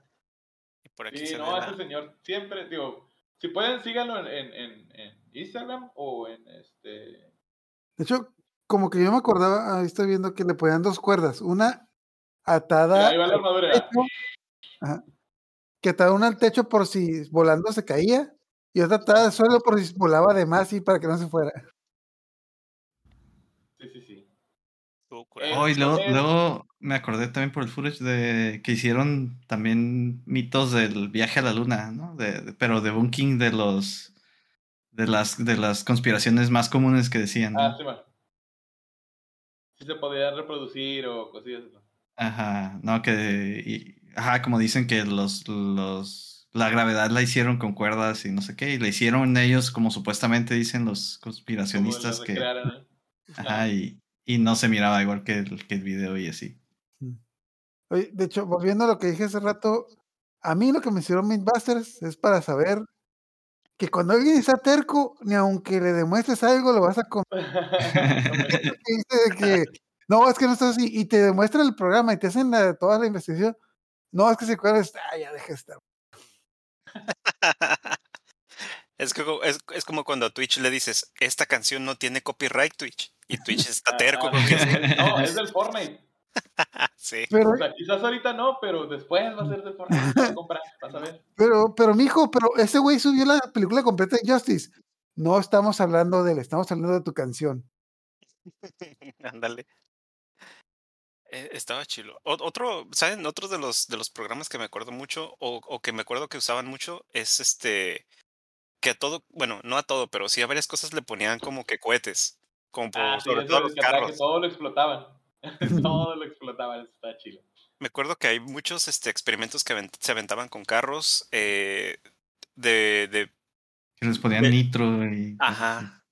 y por aquí Sí, se no, ese la- señor siempre, digo, si pueden síganlo en, en, en, en Instagram o en este... De hecho, como que yo me acordaba, ahí estoy viendo que le ponían dos cuerdas. Una atada Ahí va la armadura. techo, ajá, que ataba una al techo por si volando se caía, y otra atada al suelo por si volaba de más y para que no se fuera. Sí, sí, sí. Eh, Oh, y luego, luego me acordé también por el footage de que hicieron también mitos del viaje a la luna, ¿no? De, de- pero debunking de los de las de las conspiraciones más comunes que decían. ¿no? Ah, sí, man. Sí se podía reproducir o cosillas. ¿no? Ajá, no que y- ajá, como dicen que los los la gravedad la hicieron con cuerdas y no sé qué, y la hicieron ellos como supuestamente dicen los conspiracionistas que... ¿no? Ajá, y, y no se miraba igual que el, que el video y así. Oye, de hecho, volviendo a lo que dije hace rato, a mí lo que me hicieron Mythbusters es para saber que cuando alguien está terco, ni aunque le demuestres algo, lo vas a comer. dice que, no, es que no estás así, y te demuestran el programa y te hacen la- toda la investigación. No, es que se cuadra, ah, ya deja de estar. Es, que, es, es como cuando a Twitch le dices, esta canción no tiene copyright Twitch. Y Twitch está terco Ah. No, es del Fortnite. Sí. Pero, O sea, quizás ahorita no, pero después va a ser del a comprar, vas a ver. pero, pero, mijo, pero ese güey subió la película completa de Justice. No estamos hablando de él, estamos hablando de tu canción. Ándale. Eh, estaba chilo. O- otro, ¿saben? Otro de los, de los programas que me acuerdo mucho, o, o que me acuerdo que usaban mucho, es este, que a todo, bueno, no a todo, pero sí a varias cosas le ponían como que cohetes. Como por, Ah, sí, sobre todo los que atrás que carros. todo lo explotaban. todo lo explotaban, eso está chido. Me acuerdo que hay muchos este, experimentos que avent- se aventaban con carros eh, de, de... Que les ponían nitro y... Ajá.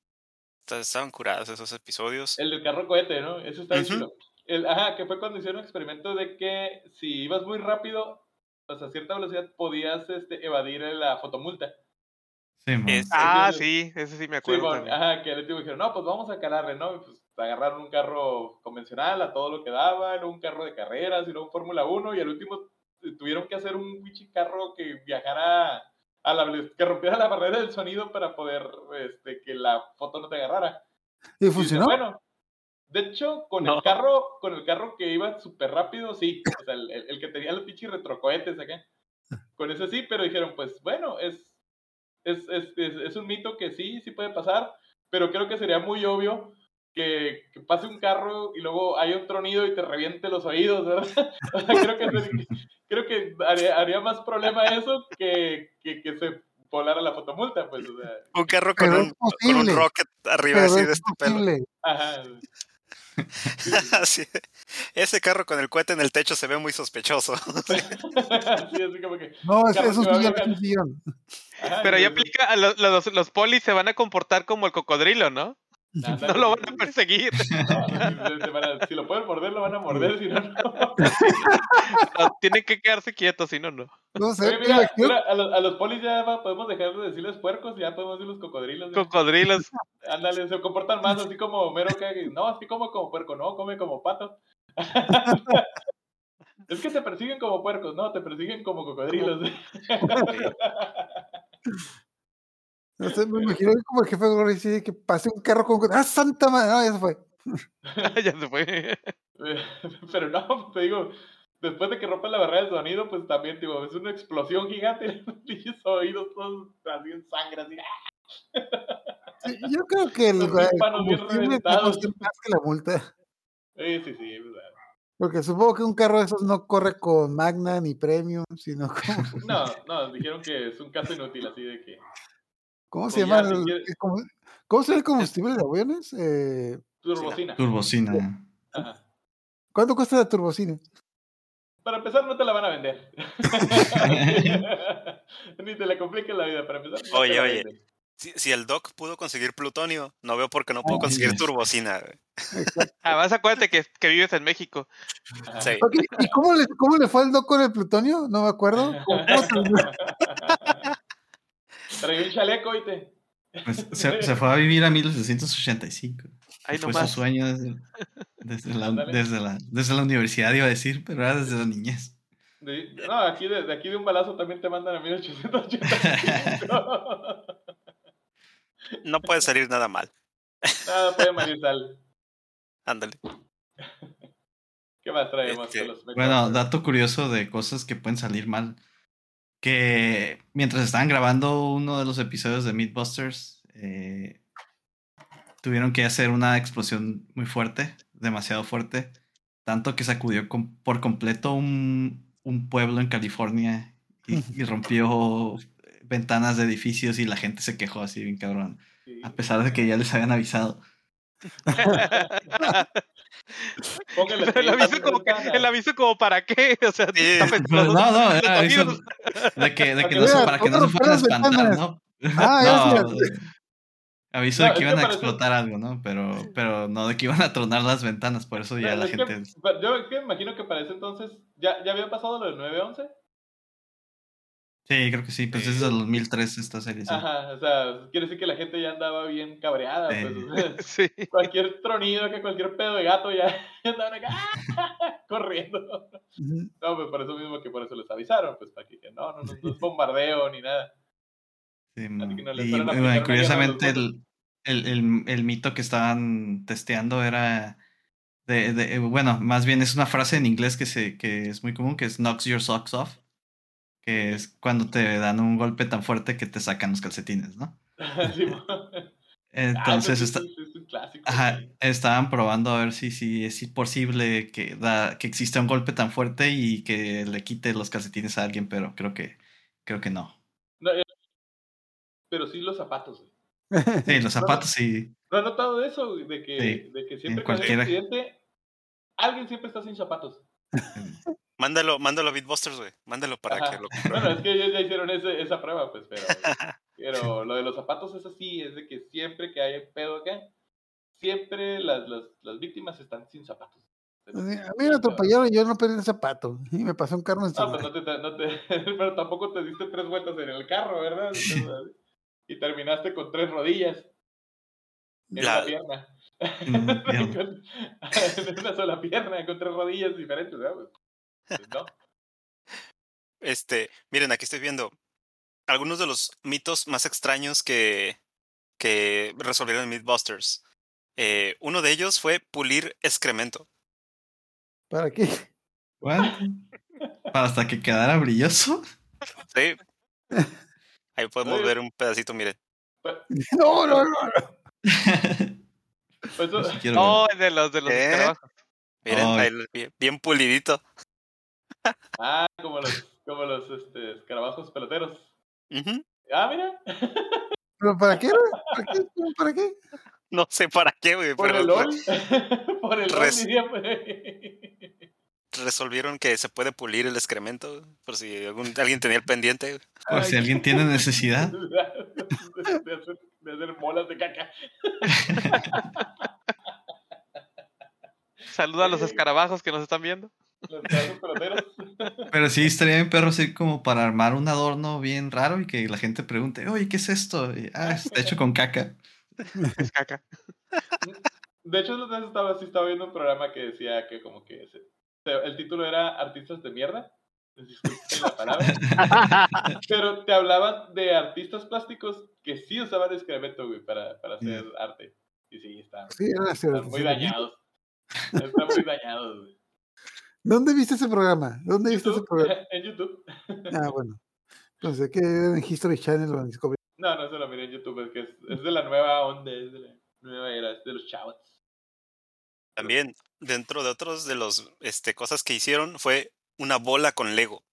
Esta- Estaban curados esos episodios. El del carro cohete, ¿no? Eso está chido. El, ajá, que fue cuando hicieron un experimento de que si ibas muy rápido, o sea, a cierta velocidad, podías este, evadir la fotomulta. Sí. Es- Ah, sí, sí, ese sí me Sí, acuerdo bueno, también. ajá, que el último dijeron, no, pues vamos a calarle, ¿no? Pues agarraron un carro convencional a todo lo que daba, luego un carro de carreras, y luego un Fórmula 1, y al último tuvieron que hacer un pinche carro que viajara a la que rompiera la barrera del sonido para poder este, que la foto no te agarrara. ¿Y Y dice, funcionó? bueno, de hecho, con No. el carro, con el carro que iba súper rápido, sí. O sea, el, el- el que tenía los pinches retrocohetes acá. Con ese sí, pero dijeron, pues bueno, es, es, es, es, es un mito que sí, sí puede pasar, pero creo que sería muy obvio que, que pase un carro y luego haya un tronido y te reviente los oídos, ¿verdad? O sea, creo que, creo que haría, haría más problema eso que, que, que se volara la fotomulta, pues, o sea, Un carro con un, con un rocket arriba Pero así es de este pelo. ajá. Así. Ese carro con el cohete en el techo se ve muy sospechoso. sí, así como que. No, es, Carro es Pero ahí y- aplica, a los, los, los polis se van a comportar como el cocodrilo, ¿no? No lo van a perseguir. No, si lo pueden morder, lo van a morder, si no, no. Tienen que quedarse quietos, si no, no. No sé, Oye, me mira, imagino- mira, a, los, a los polis ya va- podemos dejar de decirles puercos y ya podemos decirles cocodrilos. güey. Cocodrilos. Ándale, se comportan más así como Homero que no, así como como puerco, no, come como pato. es que te persiguen como puercos, no, te persiguen como cocodrilos. no sé, me imagino que como el jefe de Gorri, sí, que pase un carro con. ¡Ah, santa madre! No, ya se fue. ya se fue. Pero no, te digo, después de que rompan la barrera de sonido, pues también, digo, es una explosión gigante. Los oídos todos así en sangre, así. Sí, yo creo que el, Los el combustible más que la multa. Sí, sí, sí. o sea, Porque supongo que un carro de esos no corre con Magna ni Premium, sino como. No, no, dijeron que es un caso inútil, así de que. ¿Cómo se Pues llama? el- ¿Cómo se llama el combustible de aviones? Eh, Turbocina. Turbocina. Ajá. ¿Cuánto cuesta la turbocina? Para empezar, no te la van a vender. Ni te la compliques la vida, para empezar. no Oye, oye. Si, si el Doc pudo conseguir plutonio, no veo por qué no puedo Ah, conseguir yes. turbocina. güey. Además, acuérdate que, que vives en México. Sí. ¿Y cómo le, cómo le fue al doc con el plutonio? No me acuerdo. Traía un chaleco, oíste. Pues se, se fue a vivir a 1885. Ahí Fue su sueño desde, desde, la, desde, la, desde la universidad, iba a decir, pero era desde la niñez. De- no, aquí de, de aquí de un balazo también te mandan a 1885. No puede salir nada mal. Nada puede morir tal. Ándale. ¿Qué más traemos? Este, Bueno, dato curioso de cosas que pueden salir mal. Que mientras estaban grabando uno de los episodios de Mythbusters, eh, tuvieron que hacer una explosión muy fuerte, demasiado fuerte, tanto que sacudió com- por completo un, un pueblo en California y, y rompió ventanas de edificios y la gente se quejó así bien cabrón, Sí. a pesar de que ya les habían avisado. Póngale el aviso, como que, ventana. el aviso como para qué, o sea, Sí, está Pero pensando no, no, era aviso oídos. de que, de que no se, que para que no se ¿cómo fueran a espantar? ¿no? Ah, No, sé. aviso No, de que es que iban a explotar algo, ¿no? Pero, pero no de que iban a tronar las ventanas, por eso ya Pero la es que, gente... pa- yo es que me imagino que para ese entonces ya, ya había pasado lo del 9-11. Sí, creo que sí, pues es del 2003 esta serie, sí. Ajá, o sea, quiere decir que la gente ya andaba bien cabreada. Sí. Pues, o sea, Sí. cualquier tronido, que cualquier pedo de gato ya andaban acá corriendo. Ujú. No, pues por eso mismo que por eso les avisaron, pues para que no, no, no, no es bombardeo ni nada. Sí, que no y bueno, curiosamente el, el, el, el mito que estaban testeando era de, de- eh, bueno, más bien es una frase en inglés que se que es muy común que es knocks your socks off, que es cuando te dan un golpe tan fuerte que te sacan los calcetines, ¿no? Mo- Entonces ah, está, es un clásico. ajá, estaban probando a ver si, si es posible que da que exista un golpe tan fuerte y que le quite los calcetines a alguien, pero creo que creo que no. No, pero sí los zapatos. güey. Sí, los zapatos sí. ¿No has notado eso? De que, Sí, de que siempre que hay un cualquiera. accidente, alguien siempre está sin zapatos. Mándalo, mándalo a Beatbusters, güey. Mándalo para Ajá. que lo Bueno, es que ellos ya hicieron ese- esa prueba, pues, pero, pero lo de los zapatos es así, es de que siempre que hay pedo acá, siempre las, las, las víctimas están sin zapatos. A mí me atropellaron y yo no perdí el zapato. Y me pasó un carro No, encima. pues no te, no te- pero tampoco te diste tres vueltas en el carro, ¿verdad? Entonces, y terminaste con tres rodillas en La- una pierna. Mm, en una sola pierna, con tres rodillas diferentes, ¿verdad? Pues, pues no. Este, miren, aquí estoy viendo algunos de los mitos más extraños que, que resolvieron en Mythbusters. Eh, uno de ellos fue pulir excremento. ¿Para qué? What? Para hasta que quedara brilloso. Sí. Ahí podemos Oye. ver un pedacito, miren. No, no, no. Pues eso- Yo sí quiero No, ver. el de los de los ¿Eh? Miren, ahí bien pulidito. Ah, como los, como los este, escarabajos peloteros. Ujú. Ah, mira, ¿Pero para qué? ¿Para qué? ¿Para qué? No sé para qué, güey, por pero el LOL. por el LOL, Res- diría. resolvieron que se puede pulir el excremento, por si algún, alguien tenía el pendiente. güey. Por si alguien tiene necesidad. de, hacer, de hacer bolas de caca. Saluda a los escarabajos que nos están viendo. Los escarabajos peloteros. Pero sí estaría bien perro así como para armar un adorno bien raro y que la gente pregunte, oye, ¿qué es esto? Y, ah, está hecho con caca. Es caca. De hecho, otra vez estaba, sí estaba viendo un programa que decía que como que el título era Artistas de mierda. Disculpen la palabra. Pero te hablaban de artistas plásticos que sí usaban excremento, güey, para, para hacer arte. Y sí, están, Sí, así, están muy dañados. Están muy dañados, güey. ¿Dónde viste ese programa? ¿Dónde viste ese programa? en YouTube. Ah, bueno. Pensé que era en History Channel o en Discovery. No, no se lo miré en YouTube, es que es, es de la nueva onda, es de la nueva era, es de los chavos. También, dentro de otros de los este, cosas que hicieron, fue una bola con Lego.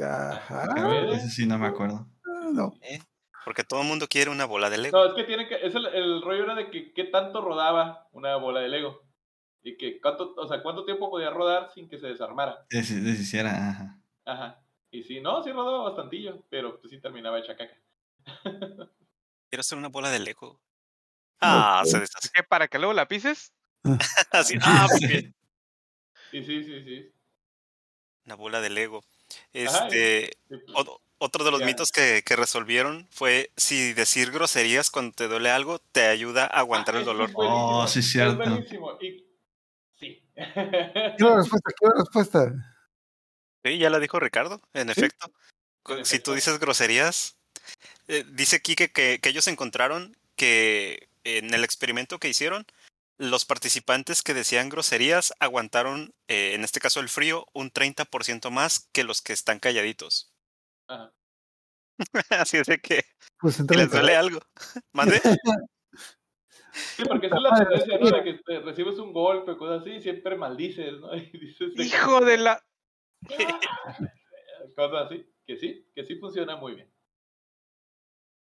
Ajá. A ver. Ese sí no me acuerdo. Ah, no. Porque todo el mundo quiere una bola de Lego. No, es que tiene que, es el, el rollo era de que qué tanto rodaba una bola de Lego. Y que cuánto, o sea, cuánto tiempo podía rodar sin que se desarmara. Des- Deshiciera, ajá. Ajá. Y sí, no, sí rodaba bastantillo, pero pues sí terminaba hecha caca. Quiero hacer una bola de Lego. Ah, se deshace. ¿Qué? ¿Para que luego la pises? Así, ah, porque Y sí, sí, sí. una bola de Lego. Ajá, Este, Y, pues, o- otro de los Ya. mitos que, que resolvieron fue si decir groserías cuando te duele algo te ayuda a aguantar ah, el eso dolor. es buenísimo, Oh, sí, es cierto. buenísimo. Y sí. Quiero la respuesta, quiero respuesta. Sí, ya la dijo Ricardo, en efecto. En Si efecto. tú dices groserías, eh, dice aquí que, ellos encontraron que en el experimento que hicieron, los participantes que decían groserías aguantaron, eh, en este caso el frío, un 30% más que los que están calladitos. Ajá. Así es de que, Pues que entra les duele algo. ¿Mande? Sí, porque esa es la tendencia, ¿no? De que te recibes un golpe o cosas así, siempre maldices, ¿no? Y dices ¡Hijo de la! cosas así, que sí, que sí funciona muy bien.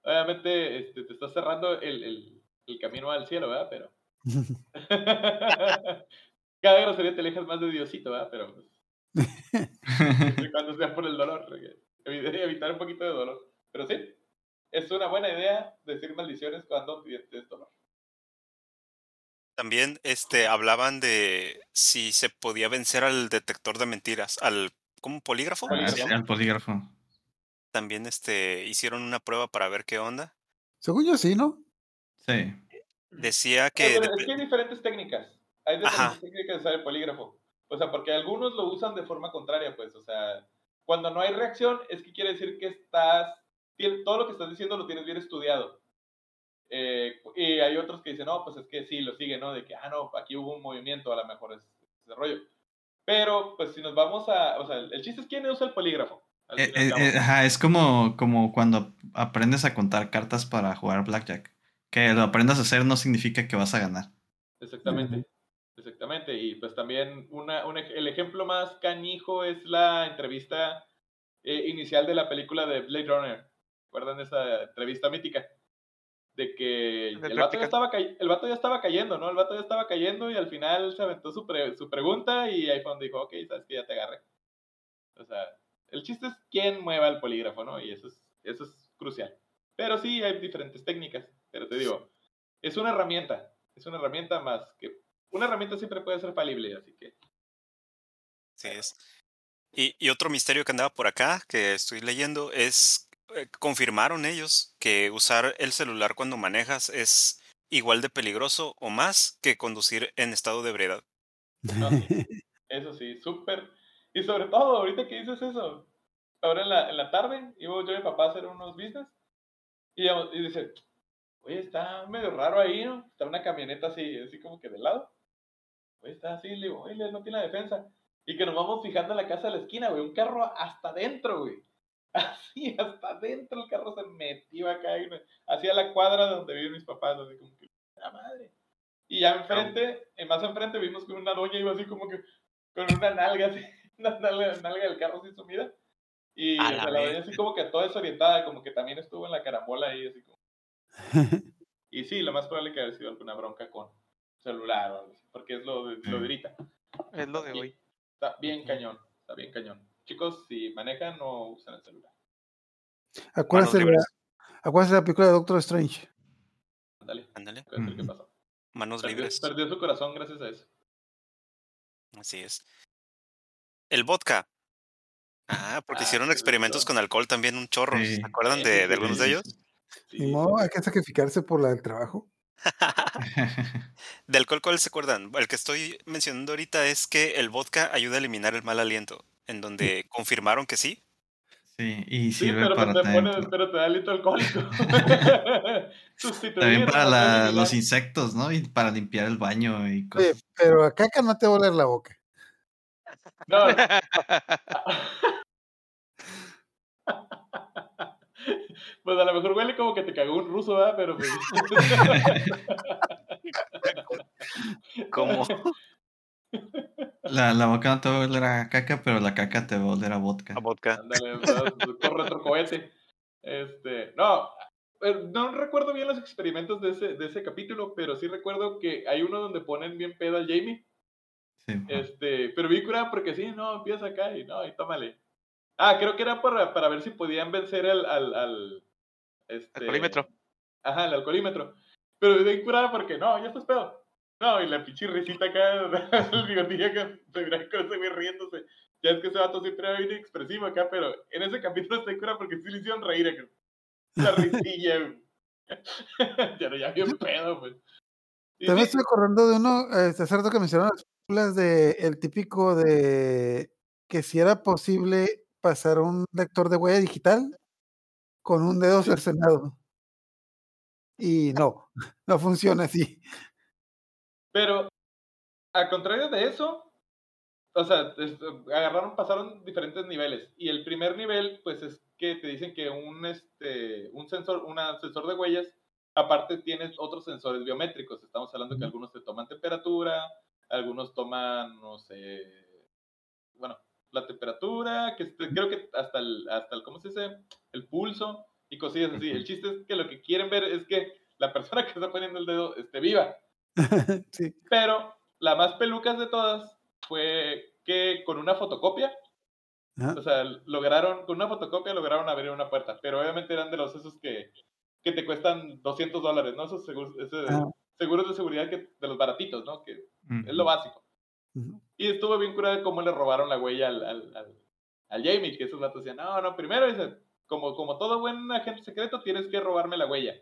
Obviamente, este, te estás cerrando el, el, el camino al cielo, ¿verdad? Pero. Cada grosería te alejas más de Diosito, ¿verdad? Pero. Pues, y cuando sea por el dolor. Evitar un poquito de dolor. Pero sí, es una buena idea decir maldiciones cuando tienes dolor. También este, hablaban de si se podía vencer al detector de mentiras, al ¿cómo polígrafo? Ah, al polígrafo. También este, hicieron una prueba para ver qué onda. Según yo sí, ¿no? Sí. Decía No, que pero es que hay diferentes técnicas. Hay diferentes Ajá. técnicas de usar el polígrafo. O sea, porque algunos lo usan de forma contraria, pues. O sea, cuando no hay reacción, es que quiere decir que estás. Todo lo que estás diciendo lo tienes bien estudiado. Eh, y hay otros que dicen, no, pues es que sí, lo sigue, ¿no? De que, ah, no, aquí hubo un movimiento, a lo mejor es ese rollo. Pero, pues si nos vamos a. O sea, el chiste es quién usa el polígrafo. Eh, eh, eh, ajá, es como, como cuando aprendes a contar cartas para jugar Blackjack. Que lo aprendas a hacer no significa que vas a ganar. Exactamente. Exactamente. Y pues también una, un el ejemplo más canijo es la entrevista eh, inicial de la película de Blade Runner. ¿Recuerdan esa entrevista mítica? De que el vato, ya estaba el vato ya estaba cayendo, ¿no? El vato ya estaba cayendo y al final se aventó su, pre- su pregunta y ahí fue donde dijo, ok, sabes que ya te agarré. O sea, el chiste es quién mueva el polígrafo, ¿no? Y eso es, eso es crucial. Pero sí, hay diferentes técnicas. Pero te digo, es una herramienta. Es una herramienta más que... Una herramienta siempre puede ser falible, así que... Sí es. Y, y otro misterio que andaba por acá, que estoy leyendo, es, eh, confirmaron ellos que usar el celular cuando manejas es igual de peligroso o más que conducir en estado de ebriedad. No, sí. Eso sí, súper. Y sobre todo, ahorita que dices eso, ahora en la, en la tarde, iba yo y mi papá a hacer unos business y, y dice, oye, está medio raro ahí, ¿no? Está una camioneta así, así como que de lado. Oye, está así, le digo, oye, no tiene la defensa. Y que nos vamos fijando en la casa de la esquina, güey, un carro hasta adentro, güey. Así, hasta adentro el carro se metió acá, hacia la cuadra donde viven mis papás, así como que, la madre. Y ya enfrente, eh, más enfrente, vimos que una doña iba así como que con una nalga, así, una nalga, nalga del carro así sumida. Y A o la sea, la vez. doña así como que toda desorientada, como que también estuvo en la carambola ahí, así como. Y sí, lo más probable que haya sido alguna bronca con celular o algo así, porque es lo de, lo de ahorita. Es lo de hoy. Está bien cañón, está bien cañón. Chicos, si manejan, no usen el celular. Acuérdense de, la, acuérdense de la película de Doctor Strange. Ándale, Ándale, ¿qué pasó? manos Perdió, libres. perdió su corazón gracias a eso. Así es. El vodka. Ah, porque Ah, hicieron experimentos con alcohol también un chorro. Sí. ¿Se acuerdan Sí, de, sí, algunos de ellos? Ni modo, hay que sacrificarse por la del trabajo. ¿De alcohol cuál se acuerdan? El que estoy mencionando ahorita es que el vodka ayuda a eliminar el mal aliento, en donde confirmaron que sí. Sí, y Sí, sirve pero, para te también, pero te da litro alcohólico. También para la- los insectos, ¿no? Y para limpiar el baño y cosas. pero a caca no te va a oler la boca. No. Pues a lo mejor huele como que te cagó un ruso, ¿verdad? Pero pues... Como La, la boca no te va a oler a caca, pero la caca te va a oler a vodka. a vodka. Ándale, ¿verdad? con retrocohete. Este, no, eh, no recuerdo bien los experimentos de ese, de ese capítulo, pero sí recuerdo que hay uno donde ponen bien pedo al Jamie. Sí. Este, pero vi curada porque sí, no, empieza acá y no, y tómale. Ah, creo que era para, para ver si podían vencer al, al, al este, Alcoholímetro. Ajá, el alcoholímetro. Pero vi curada porque no, ya estás pedo. No, y la pinche risita acá, el bigotillo que se mira con ese güey riéndose. Ya es que ese vato siempre era bien expresivo acá, pero en ese capítulo estoy cura porque sí le hicieron reír acá. La risilla, güey. ya no, ya bien pedo, pues. También estoy acordando de uno, este, hace rato que mencionaron las películas de el típico de que si era posible pasar un lector de huella digital con un dedo cercenado. Y no, no funciona así. Pero, al contrario de eso, o sea, es- agarraron, pasaron diferentes niveles. Y el primer nivel, pues es que te dicen que un, este, un sensor, una sensor de huellas, aparte tienes otros sensores biométricos. Estamos hablando que algunos te toman temperatura, algunos toman, no sé, bueno, la temperatura, que creo que hasta el, hasta el, ¿cómo se dice? El pulso y cosillas así. El chiste es que lo que quieren ver es que la persona que está poniendo el dedo esté viva. sí. Pero la más pelucas de todas fue que con una fotocopia, Ajá. o sea, lograron, con una fotocopia lograron abrir una puerta, pero obviamente eran de los esos que, que te cuestan 200 dólares, ¿no? Esos seguros, ese- Ajá. seguros de seguridad que, de los baratitos, ¿no? Que Ujú. es lo básico. Ujú. Y estuvo bien curado de cómo le robaron la huella al, al, al, al Jamie, que esos vatos decían, no, no, primero dice, como, como todo buen agente secreto, tienes que robarme la huella.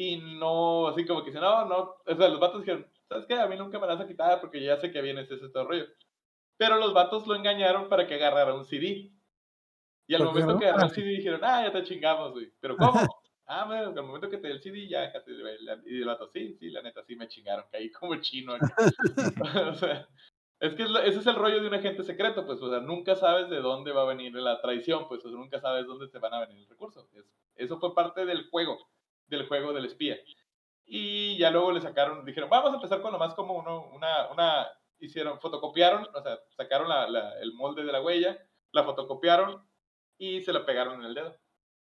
Y no, así como que dicen, no, no, o sea, los vatos dijeron, ¿sabes qué? A mí nunca me la vas a quitar porque ya sé que vienes ese todo rollo. Pero los vatos lo engañaron para que agarrara un CD. Y al ¿Por qué momento no? que agarró el CD dijeron, ah, ya te chingamos, güey. ¿Pero cómo? ah, bueno, al momento que te dé el CD ya déjate. Y el vato, sí, sí, la neta, sí me chingaron, caí como chino. acá". o sea, es que ese es el rollo de un agente secreto, pues, o sea, nunca sabes de dónde va a venir la traición, pues, o sea, nunca sabes dónde te van a venir el recurso. Es- eso fue parte del juego, del juego del espía. Y ya luego le sacaron, dijeron, vamos a empezar con lo más como uno, una, una, hicieron, fotocopiaron, o sea, sacaron la- la- el molde de la huella, la fotocopiaron y se la pegaron en el dedo.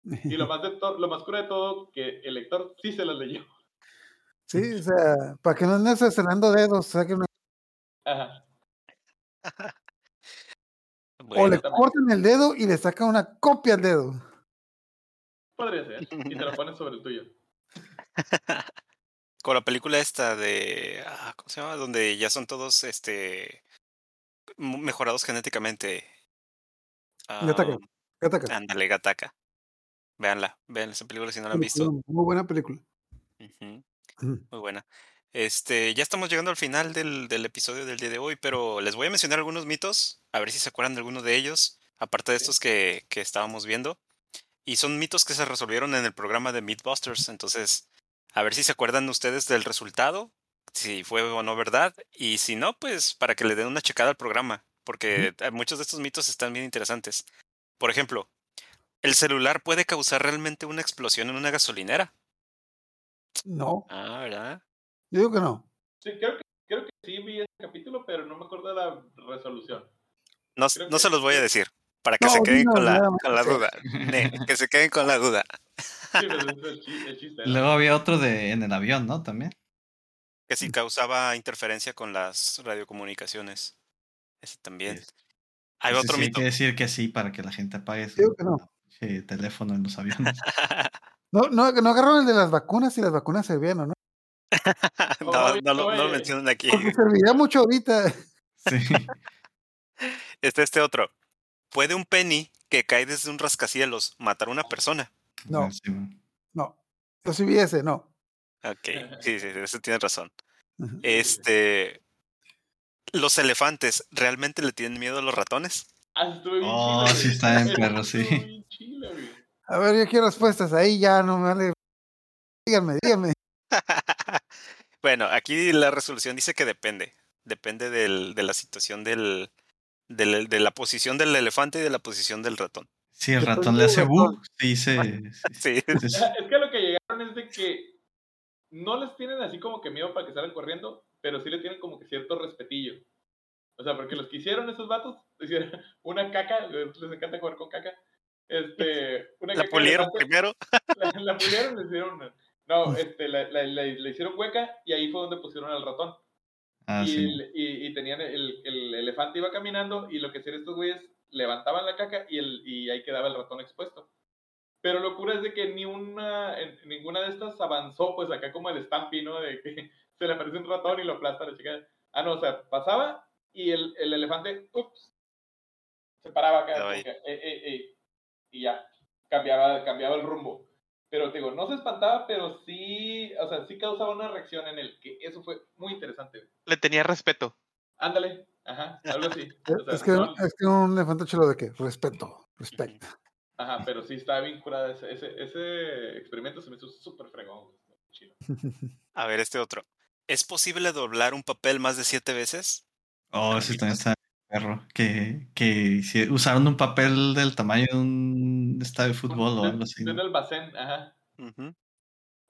Y lo más, de to- lo más cura de todo, que el lector sí se las leyó. Sí, o sea, para que no andes estrenando dedos, saquen una- Ajá. o le cortan el dedo y le sacan una copia al dedo. Podría ser. Y te lo pones sobre el tuyo. con la película esta de. ah, ¿Cómo se llama? Donde ya son todos este mejorados genéticamente. Gataka. Ah, Gataka. ándale, Gataka. Véanla, vean esa película si no la han visto. Muy buena película. Muy buena. Este, ya estamos llegando al final del, del episodio del día de hoy, pero les voy a mencionar algunos mitos, a ver si se acuerdan de alguno de ellos, aparte de estos que, que estábamos viendo. Y son mitos que se resolvieron en el programa de Mythbusters, entonces, a ver si se acuerdan ustedes del resultado, si fue o no verdad, y si no, pues para que le den una checada al programa, porque eh, muchos de estos mitos están bien interesantes. Por ejemplo, ¿el celular puede causar realmente una explosión en una gasolinera? No, Ah, ¿verdad? yo digo que no. Sí, creo que, creo que sí vi ese capítulo, pero no me acuerdo de la resolución. No, no que- se los voy a decir, para que No, se queden con la, con la duda. Ne, que se queden con la duda. Sí, pero ese es el, chi- el chiste. ¿no? Luego había otro de en el avión, ¿no? También. Que si causaba interferencia con las radiocomunicaciones. Ese también. Sí. Hay Ese otro sí hay mito. que decir que sí para que la gente apague su que teléfono en los aviones. No, no, no agarraron el de las vacunas y las vacunas servían, ¿o no? no, lo- no lo oye. mencionan aquí. Porque serviría mucho ahorita. Sí. Este, este otro. ¿Puede un penny que cae desde un rascacielos matar a una persona? No. Bueno. No. Yo sí vi ese, no. Ok, sí, sí, eso tienes razón. Este. ¿Los elefantes realmente le tienen miedo a los ratones? Ah, Oh, sí está bien Estuvo perro, sí. A ver, yo quiero respuestas. Ahí ya no me vale. Díganme, díganme. bueno, aquí la resolución dice que depende. Depende del, de la situación del, de la posición del elefante y de la posición del ratón. Si el ratón le hace bu, sí se. sí, Sí. sí, sí. Es que a lo que llegaron es de que no les tienen así como que miedo para que salgan corriendo, pero sí le tienen como que cierto respetillo. O sea, porque los que hicieron esos vatos, hicieron una caca, les les encanta jugar con caca. Este, una La caca pulieron elefante, primero. La, la pulieron, le hicieron. una- No, este, la, la- la- le hicieron hueca y ahí fue donde pusieron al ratón. Ah, y, sí. el- y, y tenían el, el elefante iba caminando y lo que hacían estos güeyes levantaban la caca y, el, y ahí quedaba el ratón expuesto. Pero locura es de que ni una, en- ninguna de estas avanzó, pues acá como el Stampy, ¿no? De que se le aparece un ratón y lo aplasta la chica. Ah, no, o sea, pasaba y el, el elefante, ups, se paraba acá, que, "Ey, ey, ey", y ya, cambiaba, cambiaba el rumbo. Pero te digo, no se espantaba, pero sí, o sea, sí causaba una reacción en él, que eso fue muy interesante. Le tenía respeto. Ándale, ajá, algo así. Es, O sea, es que, no- es que un elefante chulo de qué? Respeto, respeto. ajá, pero sí estaba bien curada. Ese, ese, ese experimento se me hizo súper fregón. Chido. A ver, este otro. ¿Es posible doblar un papel más de siete veces? Oh, ese también está perro. Que, que si usaron un papel del tamaño de un estadio de fútbol o algo así. de ¿no? el Bacén, ajá. Ujú.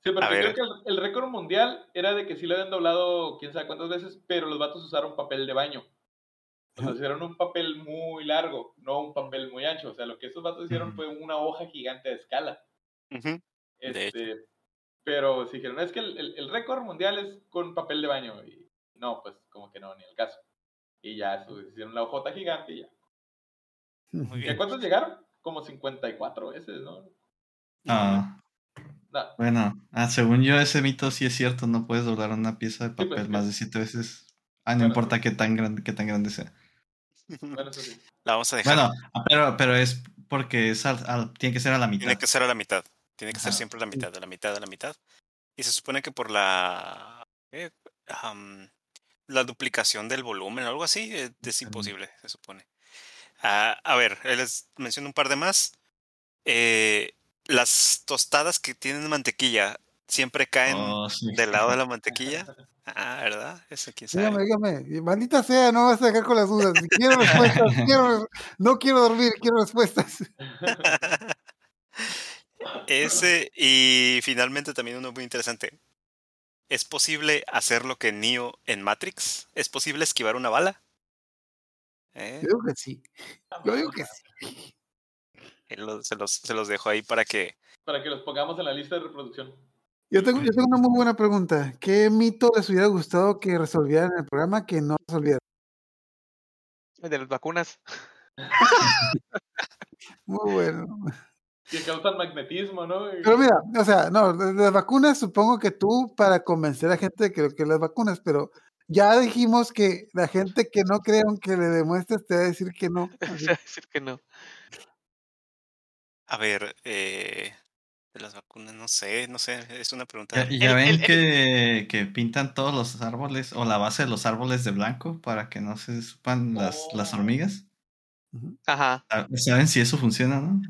Sí, porque creo que el, el récord mundial era de que sí lo habían doblado quién sabe cuántas veces, pero los vatos usaron papel de baño. O sea, Ajá. hicieron un papel muy largo, no un papel muy ancho. O sea, lo que esos vatos hicieron fue una hoja gigante de escala. De Este, Pero si dijeron, es que el, el- el récord mundial es con papel de baño. Y no, pues como que no, ni el caso. Y ya su- hicieron la hojota gigante y ya. Muy ¿Y a bien. cuántos llegaron? Como 54 veces, ¿no? Ah, No, bueno, ah, según yo ese mito sí es cierto, no puedes doblar una pieza de pues, papel más de siete veces. Ah, no Bueno, importa sí. qué tan grande, qué tan grande sea. bueno, eso sí. La vamos a dejar. Bueno, ah, pero, pero es porque es al- al- tiene que ser a la mitad. Tiene que ser a la mitad. Tiene que ser siempre a la mitad, a la mitad, a la mitad. Y se supone que por la. eh, la duplicación del volumen, algo así, eh, es imposible, se supone. Ah, a ver, eh, les menciono un par de más. Eh, las tostadas que tienen mantequilla siempre caen Oh, sí. del lado de la mantequilla. Ah, ¿verdad? Eso sabe. Dígame, dígame. Maldita sea, no vas a dejar con las dudas. Quiero respuestas. quiero, no quiero dormir, quiero respuestas. Ese, y finalmente también uno muy interesante. ¿Es posible hacer lo que Neo en Matrix? ¿Es posible esquivar una bala? ¿Eh? Yo digo que sí. Yo digo que sí. Lo- se, los, se los dejo ahí para que... Para que los pongamos en la lista de reproducción. Yo tengo, yo tengo una muy buena pregunta. ¿Qué mito les hubiera gustado que resolvieran en el programa que no resolvieran? El de las vacunas. Muy bueno. Que causan magnetismo, ¿no? Y- Pero mira, o sea, no, las vacunas supongo que tú para convencer a gente de que, que las vacunas, pero ya dijimos que la gente que no cree aunque le demuestres te va a decir que no. así O sea, decir que no. A ver, eh, de las vacunas, no sé, no sé, es una pregunta... Ya, ya El- ven el- el- que, que pintan todos los árboles o la base de los árboles de blanco para que no se supan las, las Oh. hormigas. Ajá. Ah, ¿Saben si eso funciona, no?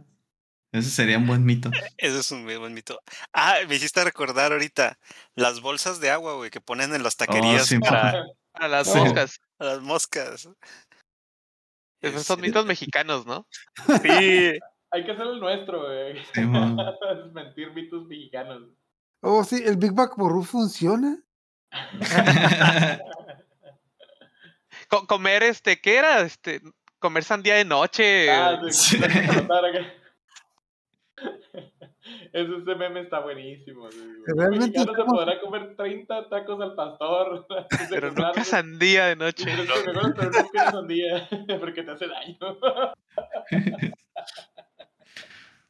Ese sería un buen mito. Ese es un buen mito. Ah, me hiciste recordar ahorita las bolsas de agua, güey, que ponen en las taquerías sí, para A las Sí. moscas. a las moscas. Esos son Este, mitos mexicanos, ¿no? Sí, Hay que hacer el nuestro, güey. Simón. Desmentir mitos mexicanos. Oh, sí, el Big Mac Ború funciona. Co- comer, este, ¿qué era? Este, comer sandía de noche. Ah, Sí. sí, la que contar acá. Ese, ese meme está buenísimo. Realmente mexicano se podrá comer 30 tacos al pastor. pero nunca sandía de noche. Pero que mejor, pero no quieres un día porque te hace daño.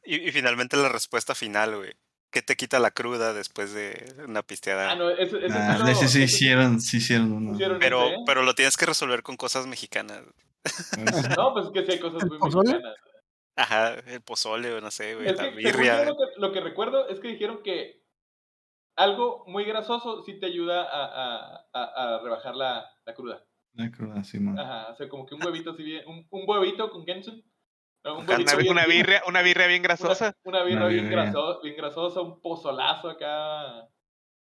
Y, y finalmente la respuesta final, güey. ¿Qué te quita la cruda después de una pisteada? Ah, no, ese, ese Ah, sí lo- ese sí ese sí hicieron, sí hicieron hicieron pero, ese, ¿eh? pero lo tienes que resolver con cosas mexicanas. No, pues es que sí hay cosas muy mexicanas. Ajá, el pozole o no sé, güey, Es la que, birria. lo, que, lo que recuerdo es que dijeron que algo muy grasoso sí te ayuda a, a, a, a rebajar la, la cruda. La cruda, Simón. Ajá, o sea, como que un huevito así bien, un, un huevito con Genshin. No, un Con huevito Una, bien- una birria, una birria bien grasosa. Una, una birra Una bien, birria. graso- bien grasosa, un pozolazo acá.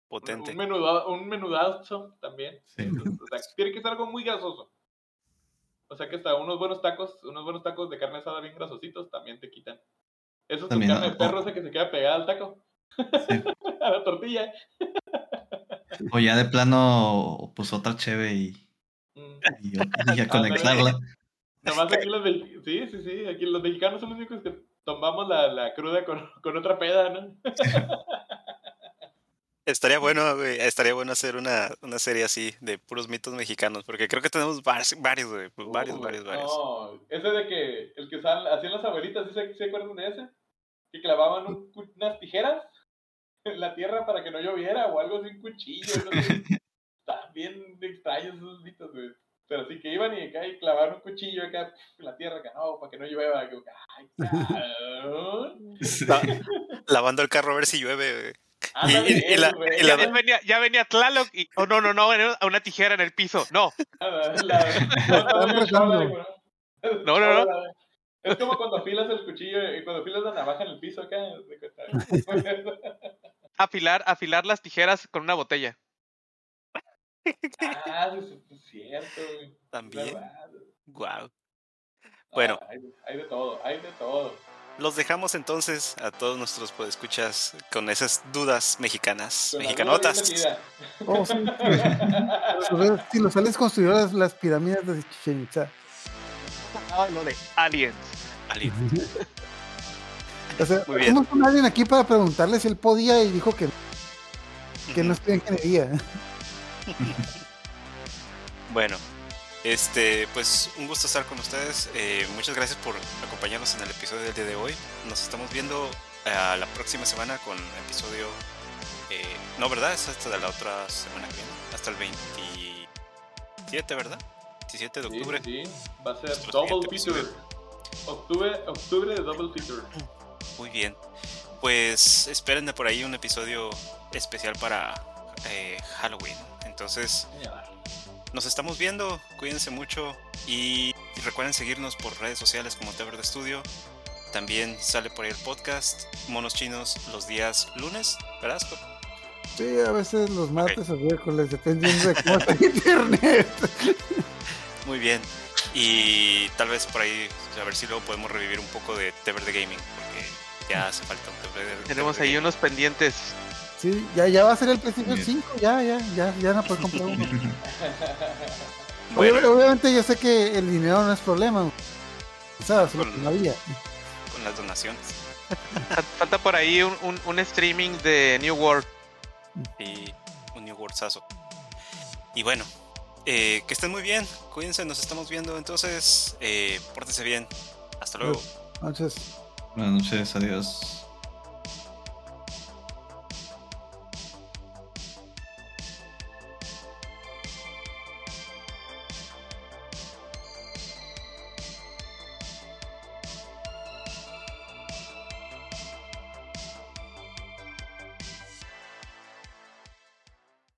Potente. Un, menudazo también. Sí. O sea, tiene que ser algo muy grasoso. O sea que hasta unos buenos tacos, unos buenos tacos de carne asada bien grasositos también te quitan. Eso es También, carne de o- perro esa que se queda pegada al taco. Sí. a la tortilla. O ya de plano, pues otra cheve y, Mm. y, y a conectarla. Nomás aquí los sí, sí, sí, aquí los mexicanos son los únicos que tomamos la, la cruda con, con otra peda, ¿no? Estaría bueno, güey, estaría bueno hacer una, una serie así de puros mitos mexicanos, porque creo que tenemos varios, varios, güey, varios, Uh, varios, varios. No, ese de que el que usaban, hacían las abuelitas, ¿sí se, se acuerdan de ese? Que clavaban un unas tijeras en la tierra para que no lloviera o algo así, un cuchillo. no sé. Están bien extraños esos mitos, güey. Pero sí que iban y acá y clavaban un cuchillo acá en la tierra, acá, no, para que no llueva. que, Ay, cabrón. Sí. Lavando el carro a ver si llueve, güey. Ándale, y- y la- eso, güey. y la- Ya venía, ya venía Tlaloc y. Oh, no, no, no, venía a una tijera en el piso. No. La- la- están rezando. No, no, no. Es como cuando afilas el cuchillo y cuando afilas la navaja en el piso acá. cuenta. Afilar, afilar las tijeras con una botella. Ah, es cierto, güey. Es También. Wow. No, Bueno. hay, hay de todo, hay de todo. Los dejamos entonces a todos nuestros podescuchas con esas dudas mexicanas, Con mexicanotas. Oh, sí, sí. Los- Si los aliens construyeron las, pirámides de Chichen Itza. lo de aliens. Ali. O sea, Muy bien. fuimos con alguien aquí para preguntarle si él podía y dijo que no. que no estudia ingeniería. Bueno, este, pues un gusto estar con ustedes. Eh, muchas gracias por acompañarnos en el episodio del día de hoy. Nos estamos viendo eh, la próxima semana con episodio. eh, no, ¿verdad? Es hasta la otra semana que viene. Hasta el 27, ¿verdad? 27 de octubre. sí, va a ser Nuestro double feature. Octubre, octubre de double feature. Muy bien. Pues esperen de por ahí un episodio especial para eh, Halloween. Entonces. Nos estamos viendo. Cuídense mucho. Y recuerden seguirnos por redes sociales como Te Verde Studio. También sale por ahí el podcast Monos Chinos los días lunes, ¿verdad? Scott? Sí, a veces los martes o miércoles, dependiendo de cómo está el internet. Muy bien. Y tal vez por ahí, a ver si luego podemos revivir un poco de Te Verde Gaming. Porque ya hace falta un Te Verde. Tenemos ahí Gaming. unos pendientes. Sí, ya, ya va a ser el PlayStation Bien. 5, ya, ya, ya, ya no puedes comprar uno. Bueno, Obviamente yo sé que el dinero no es problema. ¿Sabes? Que no había. con las donaciones. Fal- Falta por ahí un, un- un streaming de New World. y un New Worldsazo. Y bueno, eh, que estén muy bien, cuídense, nos estamos viendo, entonces, eh, pórtense bien. Hasta luego. Entonces. Buenas noches, adiós.